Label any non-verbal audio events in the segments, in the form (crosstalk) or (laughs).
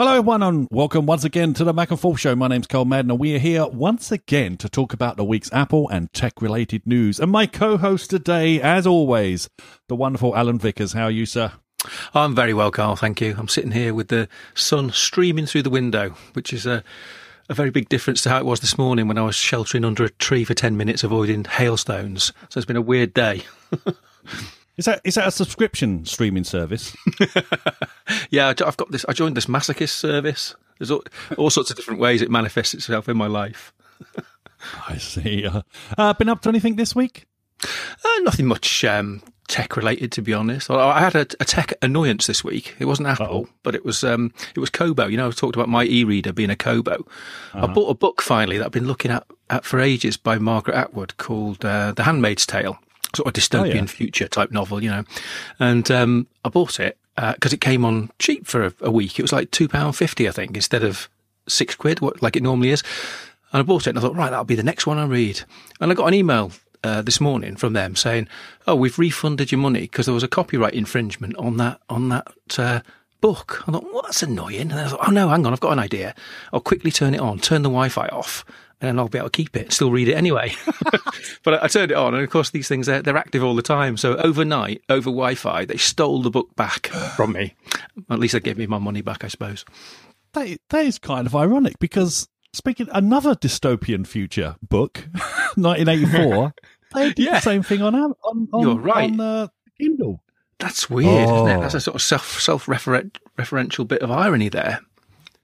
Hello, everyone, and welcome once again to the Mac and Forth Show. My name's Carl Madden, and we are here once again to talk about the week's Apple and tech-related news. And my co-host today, as always, the wonderful Alan Vickers. How are you, sir? I'm very well, Carl. Thank you. I'm sitting here with the sun streaming through the window, which is a a very big difference to how it was this morning when I was sheltering under a tree for 10 minutes avoiding hailstones. So it's been a weird day. (laughs) Is that is that a subscription streaming service? (laughs) yeah, I've got this. I joined this masochist service. There's all, all sorts of different ways it manifests itself in my life. (laughs) I see. Uh, uh, been up to anything this week? Uh, nothing much um, tech related, to be honest. I had a, a, tech annoyance this week. It wasn't Apple, Uh-oh. but it was um, it was Kobo. You know, I talked about my e-reader being a Kobo. Uh-huh. I bought a book finally that I've been looking at, at for ages by Margaret Atwood called uh, The Handmaid's Tale sort of dystopian oh, yeah. future type novel, you know. And um, I bought it because uh, it came on cheap for a, a week. It was like two pound fifty, I think, instead of six quid, what, like it normally is. And I bought it, and I thought, right, that'll be the next one I read. And I got an email uh, this morning from them saying, "Oh, we've refunded your money because there was a copyright infringement on that on that." Uh, book. I thought, well, that's annoying. And I thought, oh no, hang on, I've got an idea. I'll quickly turn it on, turn the Wi-Fi off, and then I'll be able to keep it, still read it anyway. (laughs) but I, I, turned it on, and of course, these things they're, they're active all the time. So overnight, over Wi-Fi, they stole the book back (sighs) from me. At least they gave me my money back, I suppose. That, that is kind of ironic because speaking another dystopian future book, (laughs) 1984, (laughs) they did yeah. the same thing on on, on You're right. on uh, Kindle. That's weird, oh. isn't it? That's a oh. sort of self self referential bit of irony there.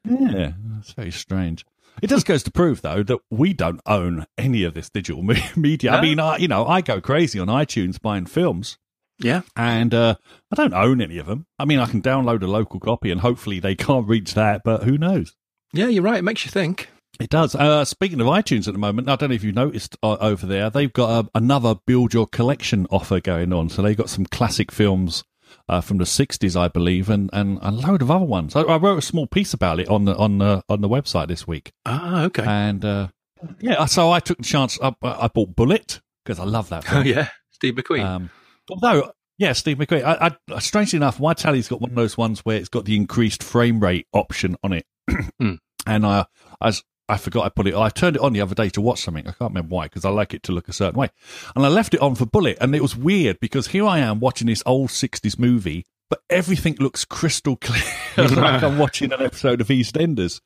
Yeah, that's very strange. It just goes to prove, though, that we don't own any of this digital (laughs) media. No. I mean, I, you know, I go crazy on iTunes buying films. Yeah. And uh, I don't own any of them. I mean, I can download a local copy and hopefully they (laughs) can't reach that, but who knows? Yeah, you're right. It makes you think. It does. Uh, speaking of iTunes at the moment, I don't know if you've noticed uh, over there, they've got a, another build your collection offer going on. So they've got some classic films uh, from the 60s, I believe, and, and a load of other ones. I, I, wrote a small piece about it on the on the on the website this week. Ah, okay. And uh, yeah, so I took the chance. I, I bought Bullitt because I love that. Film. Oh yeah, Steve McQueen. Um, although yeah, Steve McQueen. I, I, strangely enough, my tally's got one of those ones where it's got the increased frame rate option on it, mm. and I, I was I forgot I put it. I turned it on the other day to watch something. I can't remember why because I like it to look a certain way, and I left it on for Bullitt, and it was weird because here I am watching this old '60s movie, but everything looks crystal (laughs) clear, (laughs) like I'm watching an episode of EastEnders,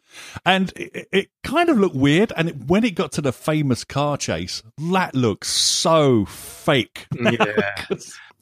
and it, it kind of looked weird. And it, when it got to the famous car chase, that looks so fake. Yeah. (laughs)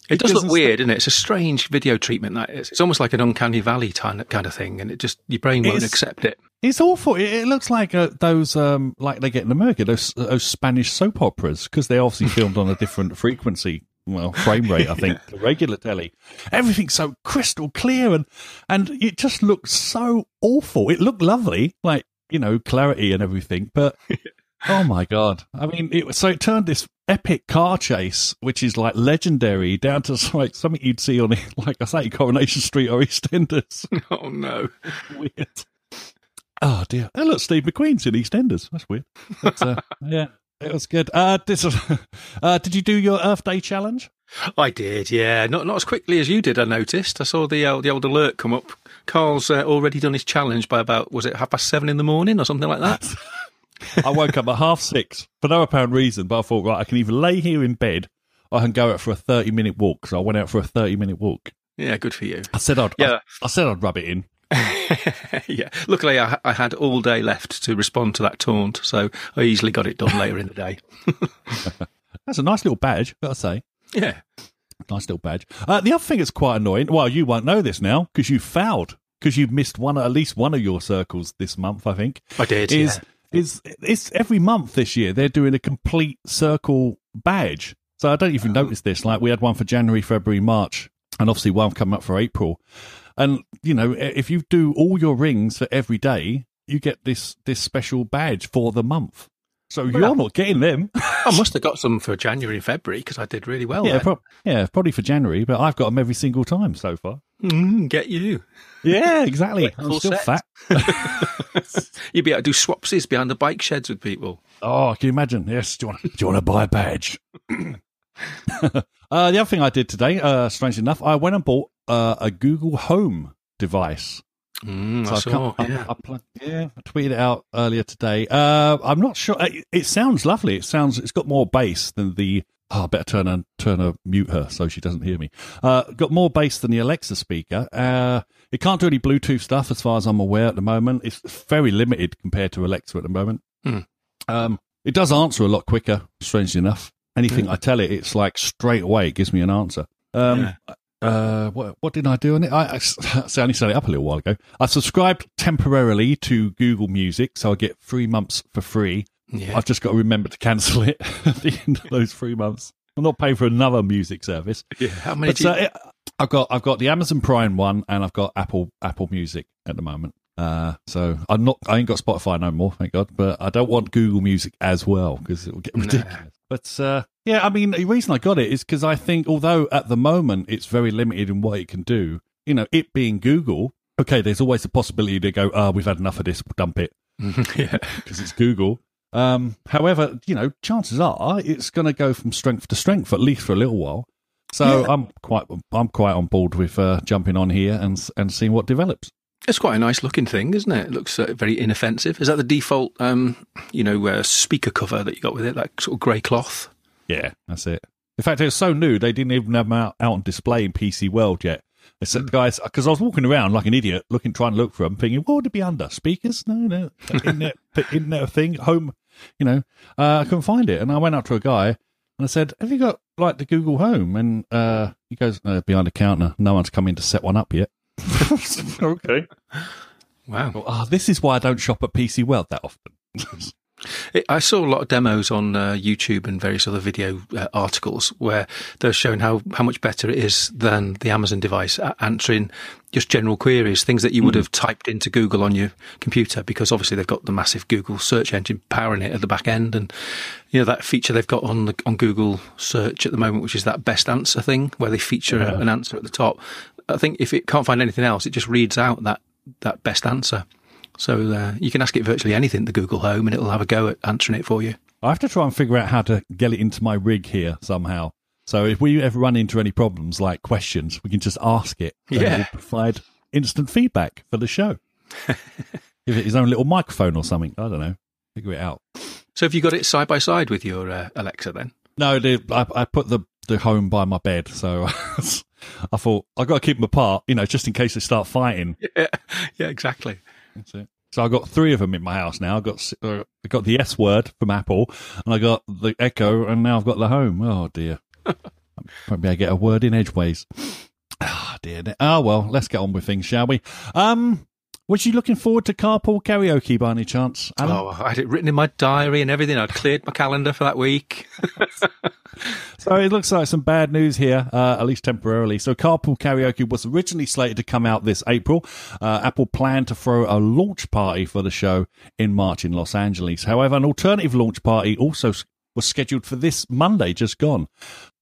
It does look weird, isn't it? It's a strange video treatment. That is. It's almost like an uncanny valley kind of thing, and it just your brain won't accept it. It's awful. It, it looks like uh, those, um, like they get in America, those, those Spanish soap operas, because they're obviously filmed on a different frequency, well, frame rate, I think, yeah. (laughs) the regular telly. Everything's so crystal clear, and and it just looks so awful. It looked lovely, like you know, clarity and everything, but (laughs) oh my god! I mean, it so it turned this epic car chase, which is like legendary, down to (laughs) like something you'd see on, (laughs) like I say, Coronation Street or EastEnders. (laughs) Oh no, weird. Oh dear! Oh look, Steve McQueen's in EastEnders. That's weird. But, uh, yeah, it was good. Uh, did, uh, did you do your Earth Day challenge? I did. Yeah, not not as quickly as you did. I noticed. I saw the uh, the old alert come up. Carl's uh, already done his challenge by about was it half past seven in the morning or something like that. I woke up at half six for no apparent reason, but I thought, right, I can either lay here in bed or I can go out for a thirty minute walk. So I went out for a thirty minute walk. Yeah, good for you. I said I'd. Yeah. I, I said I'd rub it in. (laughs) yeah. Luckily, I, I, had all day left to respond to that taunt, so I easily got it done later in the day. (laughs) that's a nice little badge, gotta say. Yeah. Nice little badge. Uh, the other thing that's quite annoying, well, you won't know this now because you fouled because you've missed one, at least one of your circles this month, I think. I did. Is yeah. Is it's every month this year they're doing a complete circle badge. So I don't even oh. notice this. Like we had one for January, February, March, and obviously one coming up for April. And you know, if you do all your rings for every day, you get this this special badge for the month. So well, you're not getting them. (laughs) I must have got some for January and February because I did really well. Yeah, pro- yeah, probably for January, but I've got them every single time so far. Mm, get you. Yeah, (laughs) exactly. I'm still set. fat. (laughs) You'd be able to do swapsies behind the bike sheds with people. Oh, can you imagine? Yes. Do you want, do you want to buy a badge? uh, the other thing I did today, uh, strangely enough, I went and bought uh, a Google Home device. Mm, so I, saw, I, yeah. I, I, yeah, I tweeted it out earlier today. Uh, I'm not sure. It, it, sounds lovely. It sounds. It's got more bass than the. Oh, I better turn her, turn her, mute her so she doesn't hear me. Uh, got more bass than the Alexa speaker. Uh, it can't do any Bluetooth stuff as far as I'm aware at the moment. It's very limited compared to Alexa at the moment. Hmm. Um, it does answer a lot quicker, strangely enough. Anything yeah. I tell it, it's like straight away. It gives me an answer. Um, yeah. uh, what, what did I do on it? I, I, (laughs) I only set it up a little while ago. I subscribed temporarily to Google Music, so I get three months for free. Yeah. I've just got to remember to cancel it (laughs) at the end of those three months. I'm not paying for another music service. Yeah, how many? But, you... uh, I've got I've got the Amazon Prime one, and I've got Apple Apple Music at the moment. Uh, so I'm not. I ain't got Spotify no more, thank God. But I don't want Google Music as well because it will get ridiculous. Nah. But uh, yeah, I mean, the reason I got it is because I think, although at the moment it's very limited in what it can do, you know, it being Google, okay, there's always the possibility to go, "Ah, oh, we've had enough of this, dump it," (laughs) yeah, (laughs) because it's Google. Um, however, you know, chances are it's going to go from strength to strength at least for a little while. So yeah. I'm quite, I'm quite on board with uh, jumping on here and and seeing what develops. It's quite a nice looking thing, isn't it? It looks uh, very inoffensive. Is that the default, um, you know, uh, speaker cover that you got with it, that sort of grey cloth? Yeah, that's it. In fact, it was so new they didn't even have them out, out on display in PC World yet. They said, mm. guys, because I was walking around like an idiot, looking, trying to look for them, thinking, what would it be under? Speakers? No, no, internet, (laughs) internet thing, home. You know, uh, I couldn't find it, and I went up to a guy and I said, "Have you got like the Google Home?" And uh, he goes, no, "Behind the counter. No one's come in to set one up yet." (laughs) okay. (laughs) Wow. Oh, this is why I don't shop at PC World that often. I saw a lot of demos on uh, YouTube and various other video uh, articles where they're showing how, how much better it is than the Amazon device at answering just general queries, things that you would hmm. have typed into Google on your computer, because obviously they've got the massive Google search engine powering it at the back end, and you know that feature they've got on the, on Google search at the moment, which is that best answer thing, where they feature yeah. an answer at the top. I think if it can't find anything else, it just reads out that that best answer. So uh, you can ask it virtually anything the Google Home, and it'll have a go at answering it for you. I have to try and figure out how to get it into my rig here somehow. So if we ever run into any problems like questions, we can just ask it. yeah. provide instant feedback for the show. Give it his own little microphone or something. I don't know. Figure it out. So have you got it side by side with your uh, Alexa then? No, the, I, I, put the, the home by my bed. So (laughs) I thought I've got to keep them apart, you know, just in case they start fighting. Yeah, (laughs) yeah exactly. That's it. So I got three of them in my house now. I got uh, I got the S word from Apple, and I got the Echo, and now I've got the Home. Oh dear. (laughs) Maybe I get a word in edgeways. Ah oh, dear. Ah oh, well, let's get on with things, shall we? Um, was you looking forward to carpool karaoke by any chance? Alan? Oh, I had it written in my diary and everything. I'd cleared my calendar for that week. (laughs) so it looks like some bad news here, uh, at least temporarily. So carpool karaoke was originally slated to come out this April. Uh, Apple planned to throw a launch party for the show in March in Los Angeles. However, an alternative launch party also was scheduled for this Monday, just gone.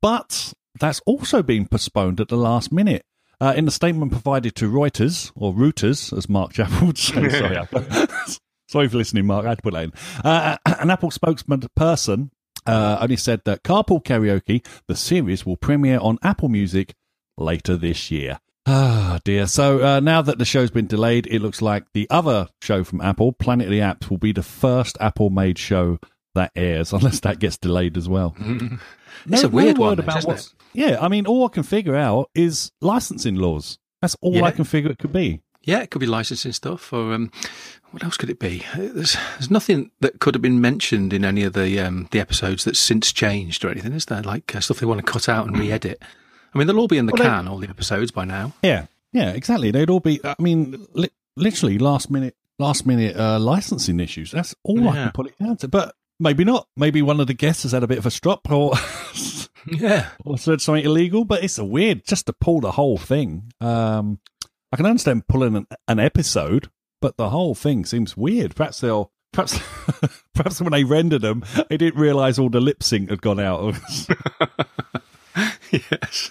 But that's also been postponed at the last minute. Uh, in the statement provided to Reuters, or Reuters, as Mark Chappell would say, (laughs) sorry, (laughs) sorry for listening, Mark, I had put in. Uh, an Apple spokesman person uh, only said that Carpool Karaoke, the series, will premiere on Apple Music later this year. (sighs) Ah, dear. So uh, now that the show's been delayed, it looks like the other show from Apple, Planet of the Apps, will be the first Apple made show that airs, (laughs) unless that gets delayed as well. Mm-hmm. It's no, a weird no one, about what's, Yeah, I mean, all I can figure out is licensing laws. That's all yeah. I can figure it could be. Yeah, it could be licensing stuff, or um, what else could it be? There's, there's nothing that could have been mentioned in any of the um, the episodes that's since changed or anything, is there? Like uh, stuff they want to cut out and re-edit. I mean, they'll all be in the well, can, all the episodes by now. Yeah, yeah, exactly. They'd all be. I mean, li- literally last minute, last minute uh, licensing issues. That's all yeah. I can put it down to. But maybe not. Maybe one of the guests has had a bit of a strop or (laughs) yeah, or said something illegal. But it's a weird just to pull the whole thing. Um, I can understand pulling an, an episode, but the whole thing seems weird. Perhaps they'll perhaps (laughs) perhaps when they rendered them, they didn't realise all the lip sync had gone out. Of. (laughs) Yes.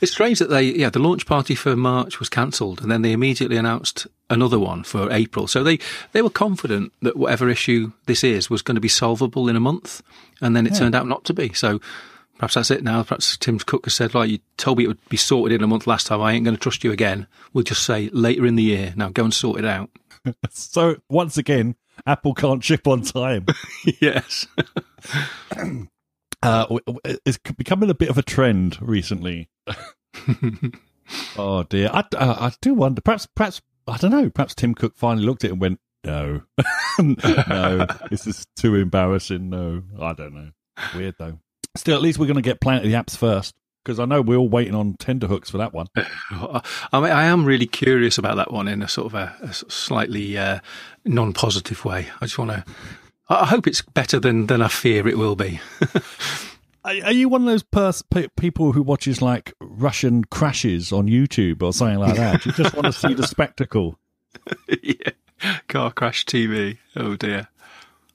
It's strange that they, yeah, the launch party for March was cancelled, and then they immediately announced another one for April. So they, they were confident that whatever issue this is was going to be solvable in a month, and then it yeah. turned out not to be. So Perhaps that's it now. Perhaps Tim Cook has said, "Like you told me it would be sorted in a month last time. I ain't going to trust you again. We'll just say later in the year. Now go and sort it out." (laughs) so once again, Apple can't ship on time. (laughs) yes. (coughs) uh, it's becoming a bit of a trend recently. (laughs) oh dear, I, uh, I do wonder. Perhaps, perhaps I don't know. Perhaps Tim Cook finally looked at it and went, "No, (laughs) no, this is too embarrassing." No, I don't know. Weird though. Still, at least we're going to get Planet of the Apps first because I know we're all waiting on tenderhooks for that one. (laughs) I mean, I am really curious about that one in a sort of a, a slightly uh, non-positive way. I just want to. I hope it's better than than I fear it will be. Are you one of those pers- people who watches like Russian crashes on YouTube or something like that? you just want to see the spectacle? (laughs) yeah, car crash TV. Oh dear.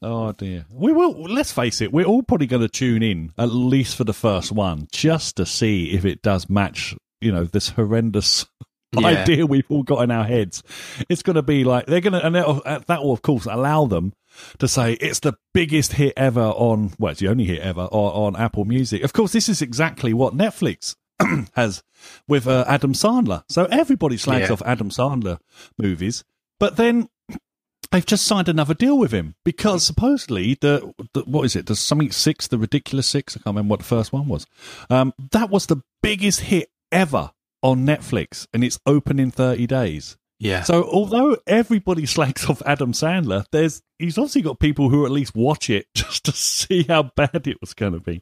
Oh dear. We will. Let's face it. We're all probably going to tune in at least for the first one, just to see if it does match. You know this horrendous (laughs) yeah. idea we've all got in our heads. It's going to be like they're going to, and uh, that will of course allow them to say it's the biggest hit ever on. Well, it's the only hit ever on, on Apple Music. Of course, this is exactly what Netflix (clears throat) has with uh, Adam Sandler. So everybody slags yeah. off Adam Sandler movies, but then (clears throat) they've just signed another deal with him because supposedly the, the what is it? The something six, the ridiculous six. I can't remember what the first one was. Um, that was the biggest hit ever on Netflix, and it's open in thirty days. Yeah. So although everybody slags off Adam Sandler, there's he's obviously got people who at least watch it (laughs) just to see how bad it was going to be.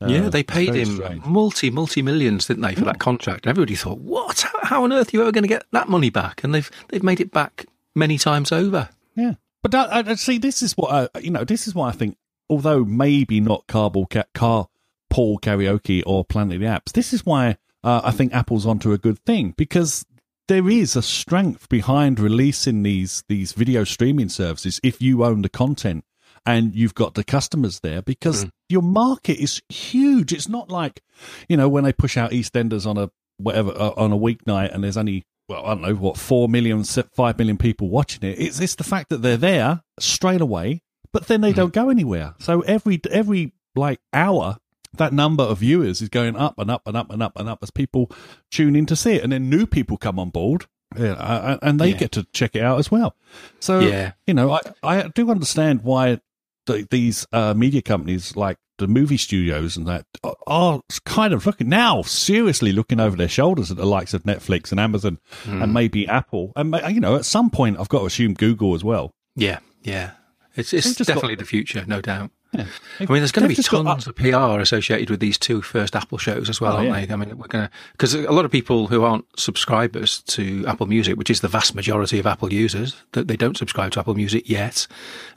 Uh, yeah, they paid him strange. multi multi millions, didn't they, for that contract? And everybody thought, "What? How, how on earth are you ever going to get that money back?" And they've they've made it back many times over. Yeah, but I, I see. This is what I, you know. This is why I think, although maybe not Carpool Car Paul Karaoke or Planet of the Apps, this is why uh, I think Apple's onto a good thing because there is a strength behind releasing these these video streaming services if you own the content and you've got the customers there because mm. your market is huge. It's not like you know when they push out EastEnders on a whatever uh, on a weeknight and there's only well, I don't know what four million, five million people watching it. It's it's the fact that they're there straight away, but then they mm. don't go anywhere. So every every like hour, that number of viewers is going up and up and up and up and up as people tune in to see it, and then new people come on board. Yeah, and they yeah. get to check it out as well. So, yeah. you know, I, I do understand why the, these uh, media companies like the movie studios and that are kind of looking now seriously looking over their shoulders at the likes of Netflix and Amazon mm. and maybe Apple and you know at some point I've got to assume Google as well. Yeah, yeah, it's it's definitely got, the future, no doubt. Yeah. I mean, there's going to be tons of PR associated with these two first Apple shows as well, oh, aren't yeah. they? I mean, we're going to because a lot of people who aren't subscribers to Apple Music, which is the vast majority of Apple users, that they don't subscribe to Apple Music yet.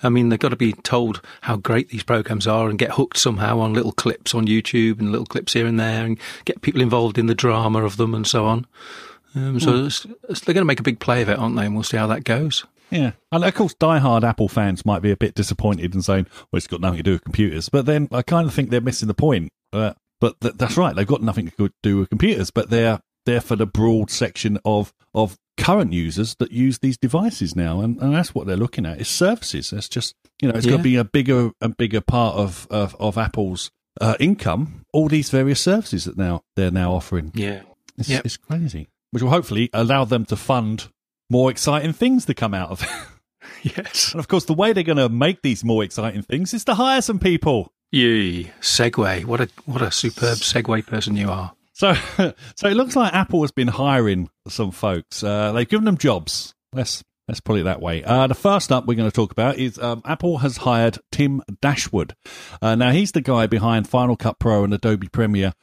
I mean, they've got to be told how great these programs are and get hooked somehow on little clips on YouTube and little clips here and there, and get people involved in the drama of them and so on. Um, so mm. they're going to make a big play of it, aren't they? And we'll see how that goes. Yeah, and of course, die-hard Apple fans might be a bit disappointed and saying, "Well, it's got nothing to do with computers." But then I kind of think they're missing the point. Uh, but th- that's right; they've got nothing to do with computers, but they're there for the broad section of of current users that use these devices now, and, and that's what they're looking at is services. That's just you know, it's yeah. going to be a bigger and bigger part of of, of Apple's uh, income. All these various services that now they're now offering. Yeah, it's, yep. it's crazy. Which will hopefully allow them to fund more exciting things to come out of it. (laughs) yes. And of course, the way they're going to make these more exciting things is to hire some people. Yee, segue. What a what a superb segue person you are. So, (laughs) so it looks like Apple has been hiring some folks. Uh, they've given them jobs. Let's let's put it that way. Uh, the first up we're going to talk about is um, Apple has hired Tim Dashwood. Uh, now he's the guy behind Final Cut Pro and Adobe Premiere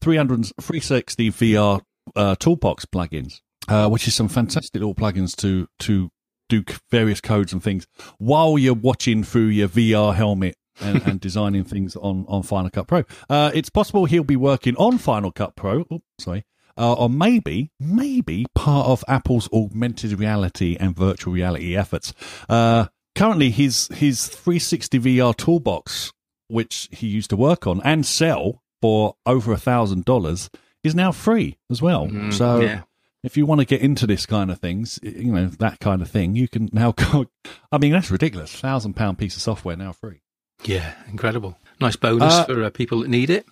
300, 360 VR uh, Toolbox plugins uh, which is some fantastic little plugins to to do various codes and things while you're watching through your VR helmet and, (laughs) and designing things on on Final Cut Pro. Uh, it's possible he'll be working on Final Cut Pro. Oh, sorry. Uh, or maybe, maybe part of Apple's augmented reality and virtual reality efforts. Uh, currently, his his 360 VR toolbox, which he used to work on and sell for over a thousand dollars, is now free as well. Mm, so yeah if you want to get into this kind of things, you know, that kind of thing, you can now (laughs) go. I mean, that's ridiculous. Thousand pound piece of software now free. Yeah, incredible. Nice bonus uh, for uh, people that need it.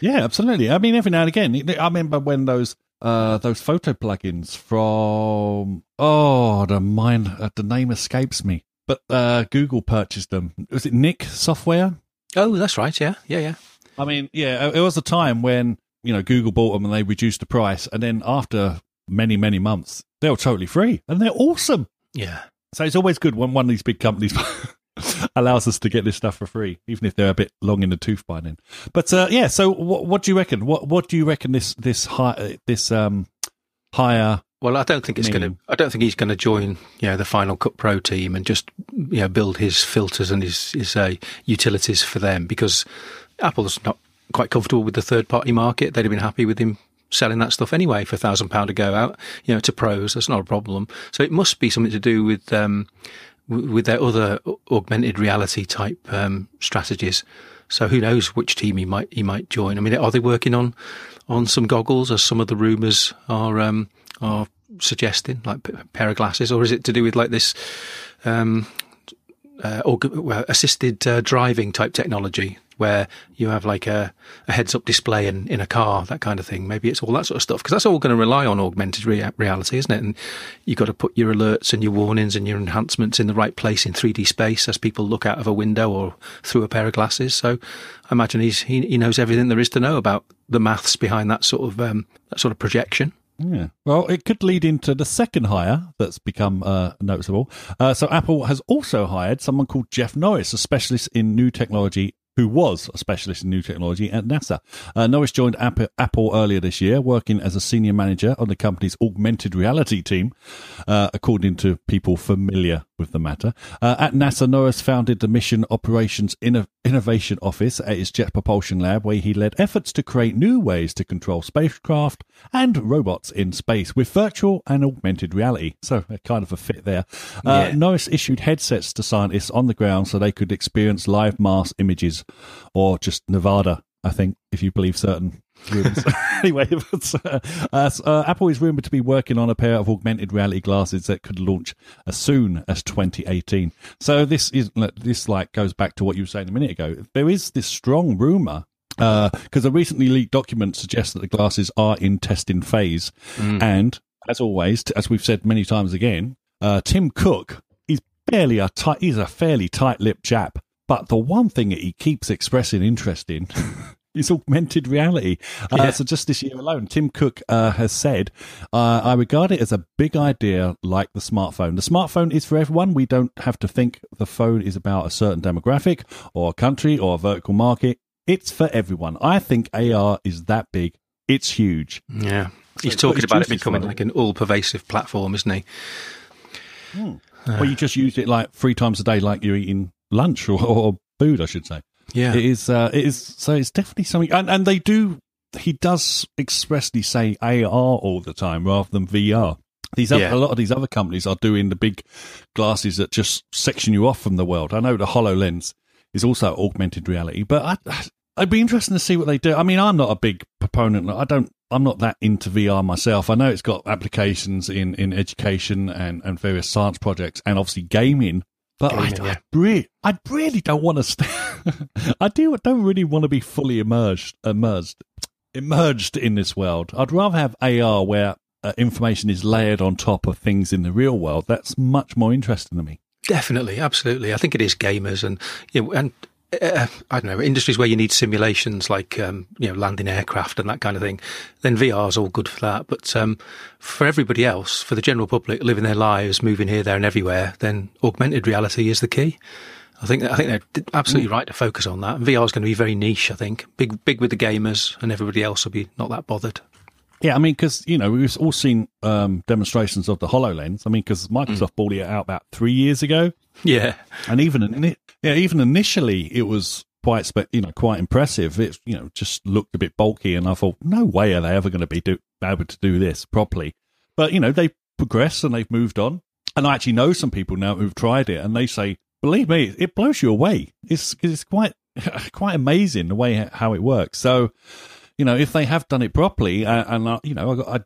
Yeah, absolutely. I mean, every now and again, I remember when those uh, those photo plugins from oh the mind uh, the name escapes me, but uh, Google purchased them. Was it Nik Software? Oh, that's right. Yeah, yeah, yeah. I mean, yeah, it was a time when you know Google bought them and they reduced the price, and then after many many months, they were totally free and they're awesome. Yeah. So it's always good when one of these big companies (laughs) allows us to get this stuff for free, even if they're a bit long in the tooth by then. But uh, yeah, so what, what do you reckon? What what do you reckon this this high this um higher? Well, I don't think it's going to. I don't think he's going to join, you know, the Final Cut Pro team and just, you know, build his filters and his his uh, utilities for them because Apple's not quite comfortable with the third party market. They'd have been happy with him selling that stuff anyway for a thousand pound to go out, you know, to pros. That's not a problem. So it must be something to do with um, with their other augmented reality type um, strategies. So who knows which team he might he might join? I mean, are they working on on some goggles, as some of the rumours are um, are suggesting, like pair of glasses, or is it to do with like this um, uh, assisted uh, driving type technology where you have like a, a heads up display in, in a car, that kind of thing. Maybe it's all that sort of stuff because that's all going to rely on augmented rea- reality, isn't it? And you've got to put your alerts and your warnings and your enhancements in the right place in 3D space as people look out of a window or through a pair of glasses. So I imagine he's, he, he knows everything there is to know about the maths behind that sort of, um, that sort of projection. Yeah. Well, it could lead into the second hire that's become uh, noticeable. Uh, so Apple has also hired someone called Jeff Norris, a specialist in new technology who was a specialist in new technology at NASA. Uh, Norris joined Apple earlier this year, working as a senior manager on the company's augmented reality team, uh, according to people familiar with the matter. Uh, at NASA, Norris founded the Mission Operations Inno- Innovation Office at his Jet Propulsion Lab, where he led efforts to create new ways to control spacecraft and robots in space with virtual and augmented reality. So, kind of a fit there. Uh, yeah. Norris issued headsets to scientists on the ground so they could experience live Mars images or just Nevada, I think, if you believe certain (laughs) (laughs) anyway, (laughs) but, uh, uh, Apple is rumored to be working on a pair of augmented reality glasses that could launch as soon as 2018. So this is this like goes back to what you were saying a minute ago. There is this strong rumor because uh, a recently leaked document suggests that the glasses are in testing phase, mm. and as always, as we've said many times again, uh, Tim Cook is barely a tight. He's a fairly tight-lipped chap. But the one thing that he keeps expressing interest in is augmented reality. Uh, yeah. So just this year alone, Tim Cook uh, has said, uh, I regard it as a big idea like the smartphone. The smartphone is for everyone. We don't have to think the phone is about a certain demographic or a country or a vertical market. It's for everyone. I think AR is that big. It's huge. Yeah. He's so talking about it becoming like an all pervasive platform, isn't he? Hmm. Well, you just use it like three times a day, like you're eating lunch or, or food, I should say. Yeah, it is. Uh, it is. So it's definitely something, and, and they do. He does expressly say AR all the time rather than VR. These other, yeah. a lot of these other companies are doing the big glasses that just section you off from the world. I know the Hololens is also augmented reality, but I, I'd be interested to see what they do. I mean, I'm not a big proponent. I don't. I'm not that into VR myself. I know it's got applications in, in education and, and various science projects, and obviously gaming but I, yeah. I, really, I really don't want to. St- (laughs) I do don't really want to be fully immersed, immersed, immersed in this world. I'd rather have AR where uh, information is layered on top of things in the real world. That's much more interesting to me. Definitely, absolutely. I think it is gamers and you know, and uh, I don't know industries where you need simulations like um, you know landing aircraft and that kind of thing. Then VR is all good for that. But um, for everybody else, for the general public living their lives, moving here, there, and everywhere, then augmented reality is the key. I think I think they're absolutely mm. right to focus on that. VR is going to be very niche. I think big big with the gamers, and everybody else will be not that bothered. Yeah, I mean, because you know we've all seen um, demonstrations of the Hololens. I mean, because Microsoft mm. brought it out about three years ago. Yeah, and even yeah, even initially it was quite you know quite impressive. It you know just looked a bit bulky, and I thought, no way are they ever going to be do, able to do this properly. But you know they progressed and they've moved on. And I actually know some people now who've tried it, and they say, believe me, it blows you away. It's it's quite (laughs) quite amazing the way how it works. So you know, if they have done it properly, uh, and you know, I,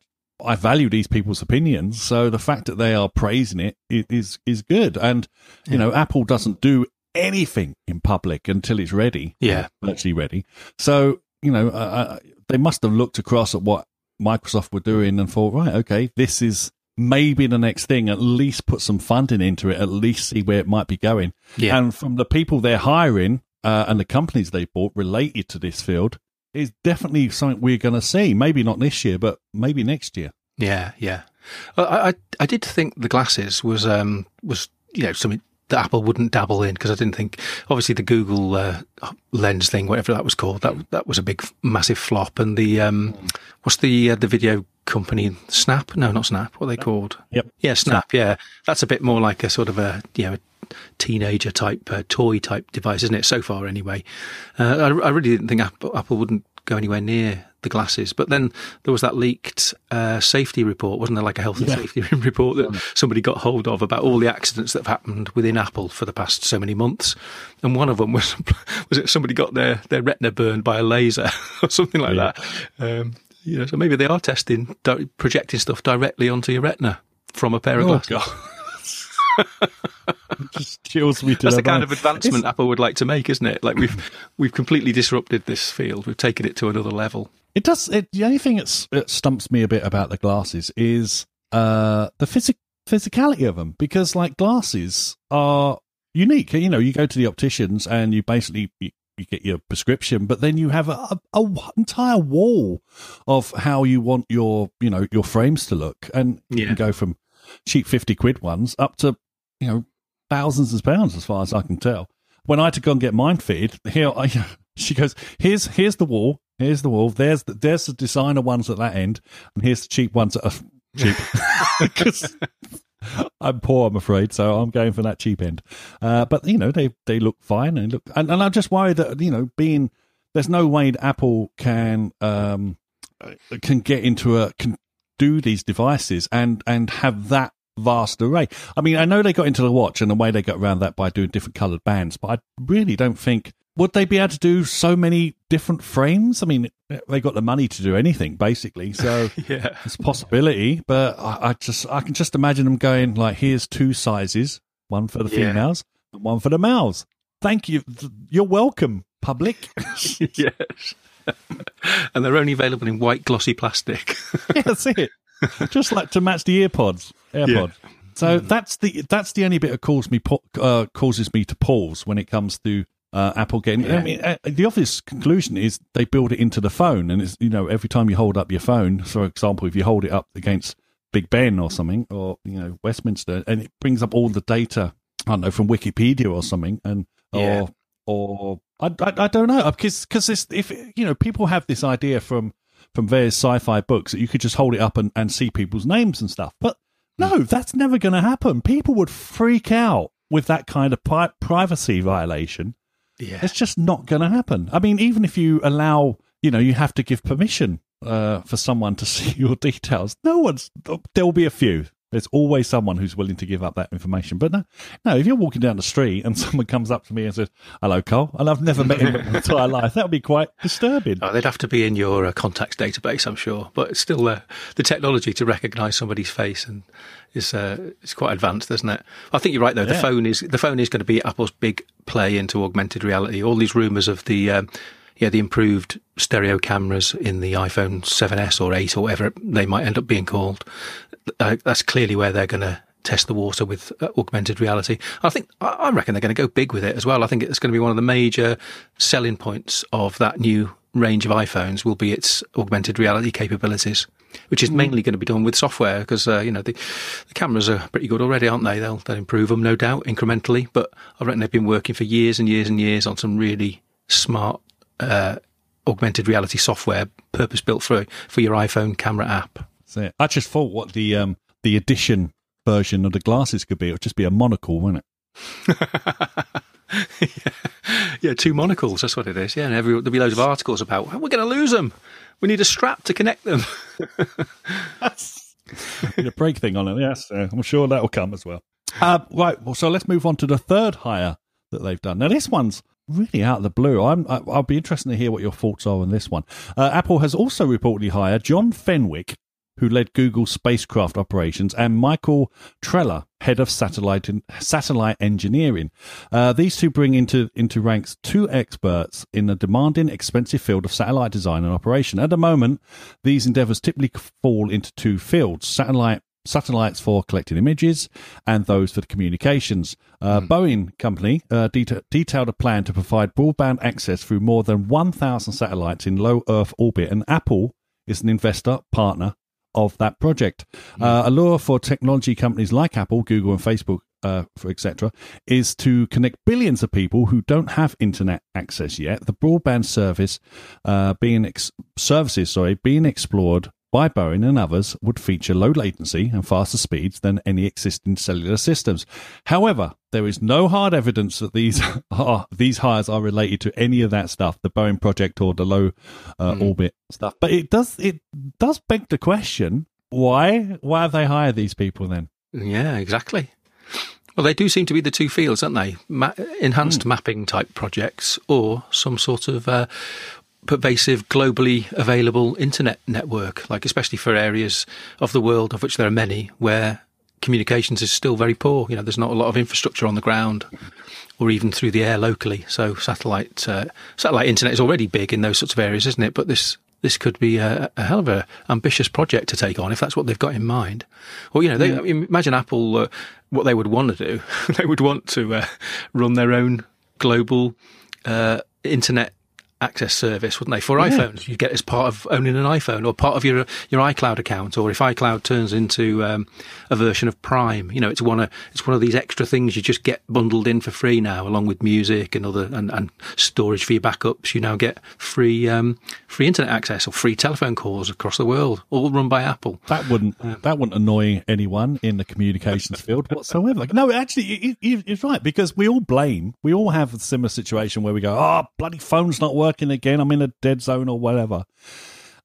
I, value these people's opinions, so the fact that they are praising it is is good. And you yeah. know, Apple doesn't do anything in public until it's ready. Yeah, actually ready. So you know, uh, they must have looked across at what Microsoft were doing and thought, right, okay, this is maybe the next thing. At least put some funding into it. At least see where it might be going. Yeah. And from the people they're hiring uh, and the companies they bought related to this field, is definitely something we're going to see. Maybe not this year, but maybe next year. Yeah, yeah. I, I, I did think the glasses was um was you know something that Apple wouldn't dabble in because I didn't think obviously the Google uh, lens thing, whatever that was called, that that was a big massive flop. And the um, what's the uh, the video company Snap? No, not Snap. What are they called? Yep. Yeah, Snap. Yeah, that's a bit more like a sort of a you know teenager type uh, toy type device, isn't it? So far, anyway. Uh, I, I, really didn't think Apple, Apple wouldn't go anywhere near the glasses. But then there was that leaked uh, safety report, wasn't there? Like a health and yeah. safety (laughs) report that somebody got hold of about all the accidents that have happened within Apple for the past so many months. And one of them was (laughs) was it somebody got their their retina burned by a laser (laughs) or something like yeah. that. Um, you know, so maybe they are testing projecting stuff directly onto your retina from a pair of oh, glasses. (laughs) just chills me to That's the, kind of advancement it's... Apple would like to make, isn't it? Like we've we've completely disrupted this field. We've taken it to another level. It does. It, the only thing that stumps me a bit about the glasses is uh, the physic physicality of them, because like glasses are unique. You know, you go to the opticians and you basically you, you get your prescription, but then you have a, a, a, entire wall of how you want your you know your frames to look, and yeah. you can go from cheap fifty quid ones up to you know thousands of pounds as far as I can tell. When I had to go and get mine fitted, here (laughs) I, she goes, "Here's here's the wall, here's the wall. There's the, there's the designer ones at that end, and here's the cheap ones that are cheap." (laughs) Because I'm poor, I'm afraid, so I'm going for that cheap end. Uh, but you know, they they look fine and look, and, and I'm just worried that you know, being there's no way that Apple can um can get into a can do these devices and and have that vast array. I mean, I know they got into the watch and the way they got around that by doing different coloured bands, but I really don't think would they be able to do so many different frames? I mean, they got the money to do anything basically, so (laughs) yeah, it's a possibility. But I, I, just I can just imagine them going like, here's two sizes, one for the yeah. females and one for the males. Thank you, you're welcome, public. (laughs) (laughs) yes. and they're only available in white glossy plastic. yeah, that's it. Just like to match the earpods. AirPod. Yeah. So that's the that's the only bit that causes me uh, causes me to pause when it comes to uh, Apple getting. Yeah. I mean, uh, the obvious conclusion is they build it into the phone, and it's you know every time you hold up your phone, for example, if you hold it up against Big Ben or something, or you know Westminster, and it brings up all the data. I don't know from Wikipedia or something, and yeah. or or I, I, I don't know because because if you know people have this idea from from various sci-fi books that you could just hold it up and, and see people's names and stuff, but no, that's never going to happen. People would freak out with that kind of pri- privacy violation. Yeah. It's just not going to happen. I mean, even if you allow, you know, you have to give permission uh, for someone to (laughs) see your details. No one's, there will be a few. There's always someone who's willing to give up that information. But no, no, if you're walking down the street and (laughs) someone comes up to me and says, hello, Cole, and I've never met him (laughs) in my entire life, that would be quite disturbing. Oh, they'd have to be in your uh, contacts database, I'm sure. But it's still uh, the technology to recognize somebody's face and is uh, is quite advanced, isn't it? I think you're right though. Yeah. The phone is the phone is going to be Apple's big play into augmented reality. All these rumors of the um, yeah, the improved stereo cameras in the iPhone 7s or 8 or whatever they might end up being called. Uh, that's clearly where they're going to test the water with uh, augmented reality. I think I reckon they're going to go big with it as well. I think it's going to be one of the major selling points of that new range of iPhones will be its augmented reality capabilities, which is mm. mainly going to be done with software because uh, you know the, the, cameras are pretty good already, aren't they? They'll they'll improve them, no doubt, incrementally. But I reckon they've been working for years and years and years on some really smart uh, augmented reality software purpose built for for your iPhone camera app. I just thought what the um, the edition version of the glasses could be. It would just be a monocle, wouldn't it? (laughs) yeah. yeah, two monocles. That's what it is. Yeah, and every, there'll be loads of articles about we're going to lose them. We need a strap to connect them. (laughs) A break thing on it. Yes, uh, I'm sure that will come as well. Uh, right. Well, so let's move on to the third hire that they've done. Now, this one's really out of the blue. I'm, I'll be interested to hear what your thoughts are on this one. Uh, Apple has also reportedly hired John Fenwick, who led Google's spacecraft operations, and Michael Trela, head of satellite satellite engineering. Uh, these two bring into into ranks two experts in the demanding, expensive field of satellite design and operation. At the moment, these endeavors typically fall into two fields: satellite satellites for collecting images and those for the communications. Uh, mm. Boeing Company uh, deta- detailed a plan to provide broadband access through more than 1,000 satellites in low Earth orbit, and Apple is an investor partner of that project. Mm. Uh, a lure for technology companies like Apple, Google, and Facebook. Uh, etc., is to connect billions of people who don't have internet access yet. The broadband service uh, being ex- services, sorry, being explored by Boeing and others would feature low latency and faster speeds than any existing cellular systems. However, there is no hard evidence that these (laughs) are, these hires are related to any of that stuff, the Boeing project or the low uh, mm. orbit stuff. But it does it does beg the question: why why have they hired these people then? Yeah, exactly. Well, they do seem to be the two fields, aren't they? Ma- enhanced mm. mapping type projects or some sort of uh, pervasive, globally available internet network, like especially for areas of the world of which there are many where communications is still very poor. You know, there's not a lot of infrastructure on the ground or even through the air locally. So satellite uh, satellite internet is already big in those sorts of areas, isn't it? But this this could be a, a hell of a ambitious project to take on if that's what they've got in mind. Well, you know, they, I mean, imagine Apple uh, what they would want to do. (laughs) they would want to uh, run their own global uh, internet access service, wouldn't they? For yeah. iPhones, you get as part of owning an iPhone or part of your your iCloud account, or if iCloud turns into um, a version of Prime, you know, it's one of it's one of these extra things you just get bundled in for free now, along with music and other and, and storage for your backups. You now get free um, free internet access or free telephone calls across the world, all run by Apple. That wouldn't um, that wouldn't annoy anyone in the communications field whatsoever. No, actually, it's right because we all blame. We all have a similar situation where we go, "Oh, bloody phone's not working." Working again. I'm in a dead zone or whatever.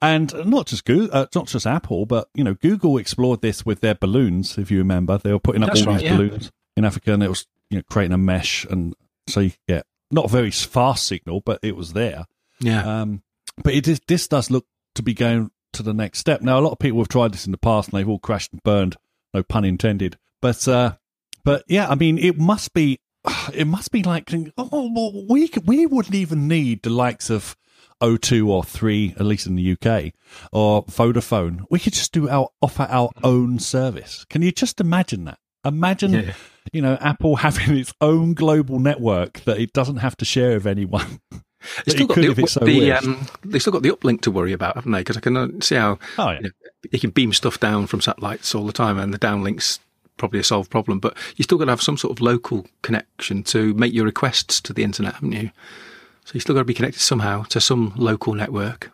And not just Google, uh, not just Apple, but you know, Google explored this with their balloons. If you remember, they were putting up That's all right, these yeah. balloons in Africa, and it was you know creating a mesh, and so you get not a very fast signal, but it was there. Yeah. Um, but it is, this does look to be going to the next step. Now, a lot of people have tried this in the past, and they've all crashed and burned. No pun intended. But uh, but yeah, I mean, it must be (sighs) it must be like, oh, well, we we wouldn't even need the likes of O2 or 3, at least in the UK, or Vodafone. We could just do our offer our own service. Can you just imagine that? Imagine, yeah. you know, Apple (laughs) having its own global network that it doesn't have to share with anyone. (laughs) It's still got the, so the um, they've still got the uplink to worry about, haven't they? Because I can uh, see how oh, yeah. you, know, you, can beam stuff down from satellites all the time, and the downlinks probably a solved problem, but you still got to have some sort of local connection to make your requests to the internet, haven't you? So you still got to be connected somehow to some local network.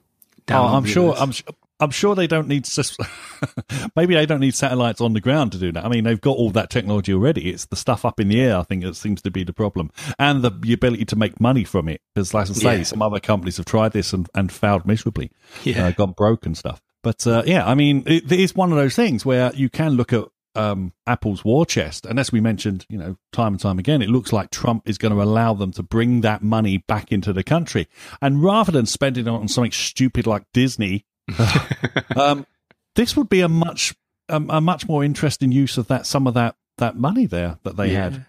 oh, I'm sure. I'm, I'm sure they don't need. (laughs) maybe they don't need satellites on the ground to do that. I mean, they've got all that technology already. It's the stuff up in the air. I think it seems to be the problem, and the, the ability to make money from it. Because, like I say, yeah. some other companies have tried this and, and failed miserably. Yeah, uh, gone broke and stuff. But uh, yeah, I mean, it, it is one of those things where you can look at um, Apple's war chest. And as we mentioned, you know, time and time again, it looks like Trump is going to allow them to bring that money back into the country. And rather than spending it on something stupid like Disney, (laughs) um, this would be a much a, a, much more interesting use of that some of that that money there that they yeah. had.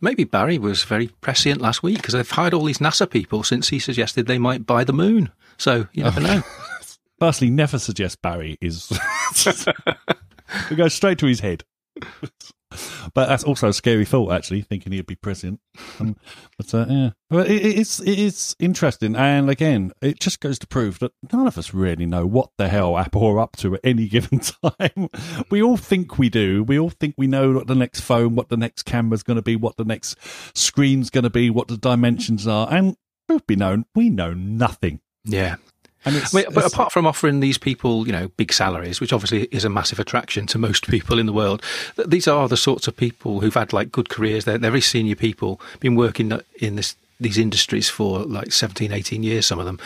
Maybe Barry was very prescient last week because they've hired all these NASA people since he suggested they might buy the moon. So you never know. (laughs) Firstly, never suggest Barry is (laughs) it goes straight to his head. but that's also a scary thought, actually, thinking he'd be president. Um, but uh, yeah, but it, it's it is interesting, and again, it just goes to prove that none of us really know what the hell Apple are up to at any (laughs) given time. we all think we do. We all think we know what the next phone, what the next camera's going to be, what the next screen's going to be, what the dimensions are, and truth be known, we know nothing. Yeah, I mean, but apart from offering these people, you know, big salaries, which obviously is a massive attraction to most people in the world, these are the sorts of people who've had like good careers. They're, they're very senior people, been working in this, these industries for like 17, 18 years, some of them.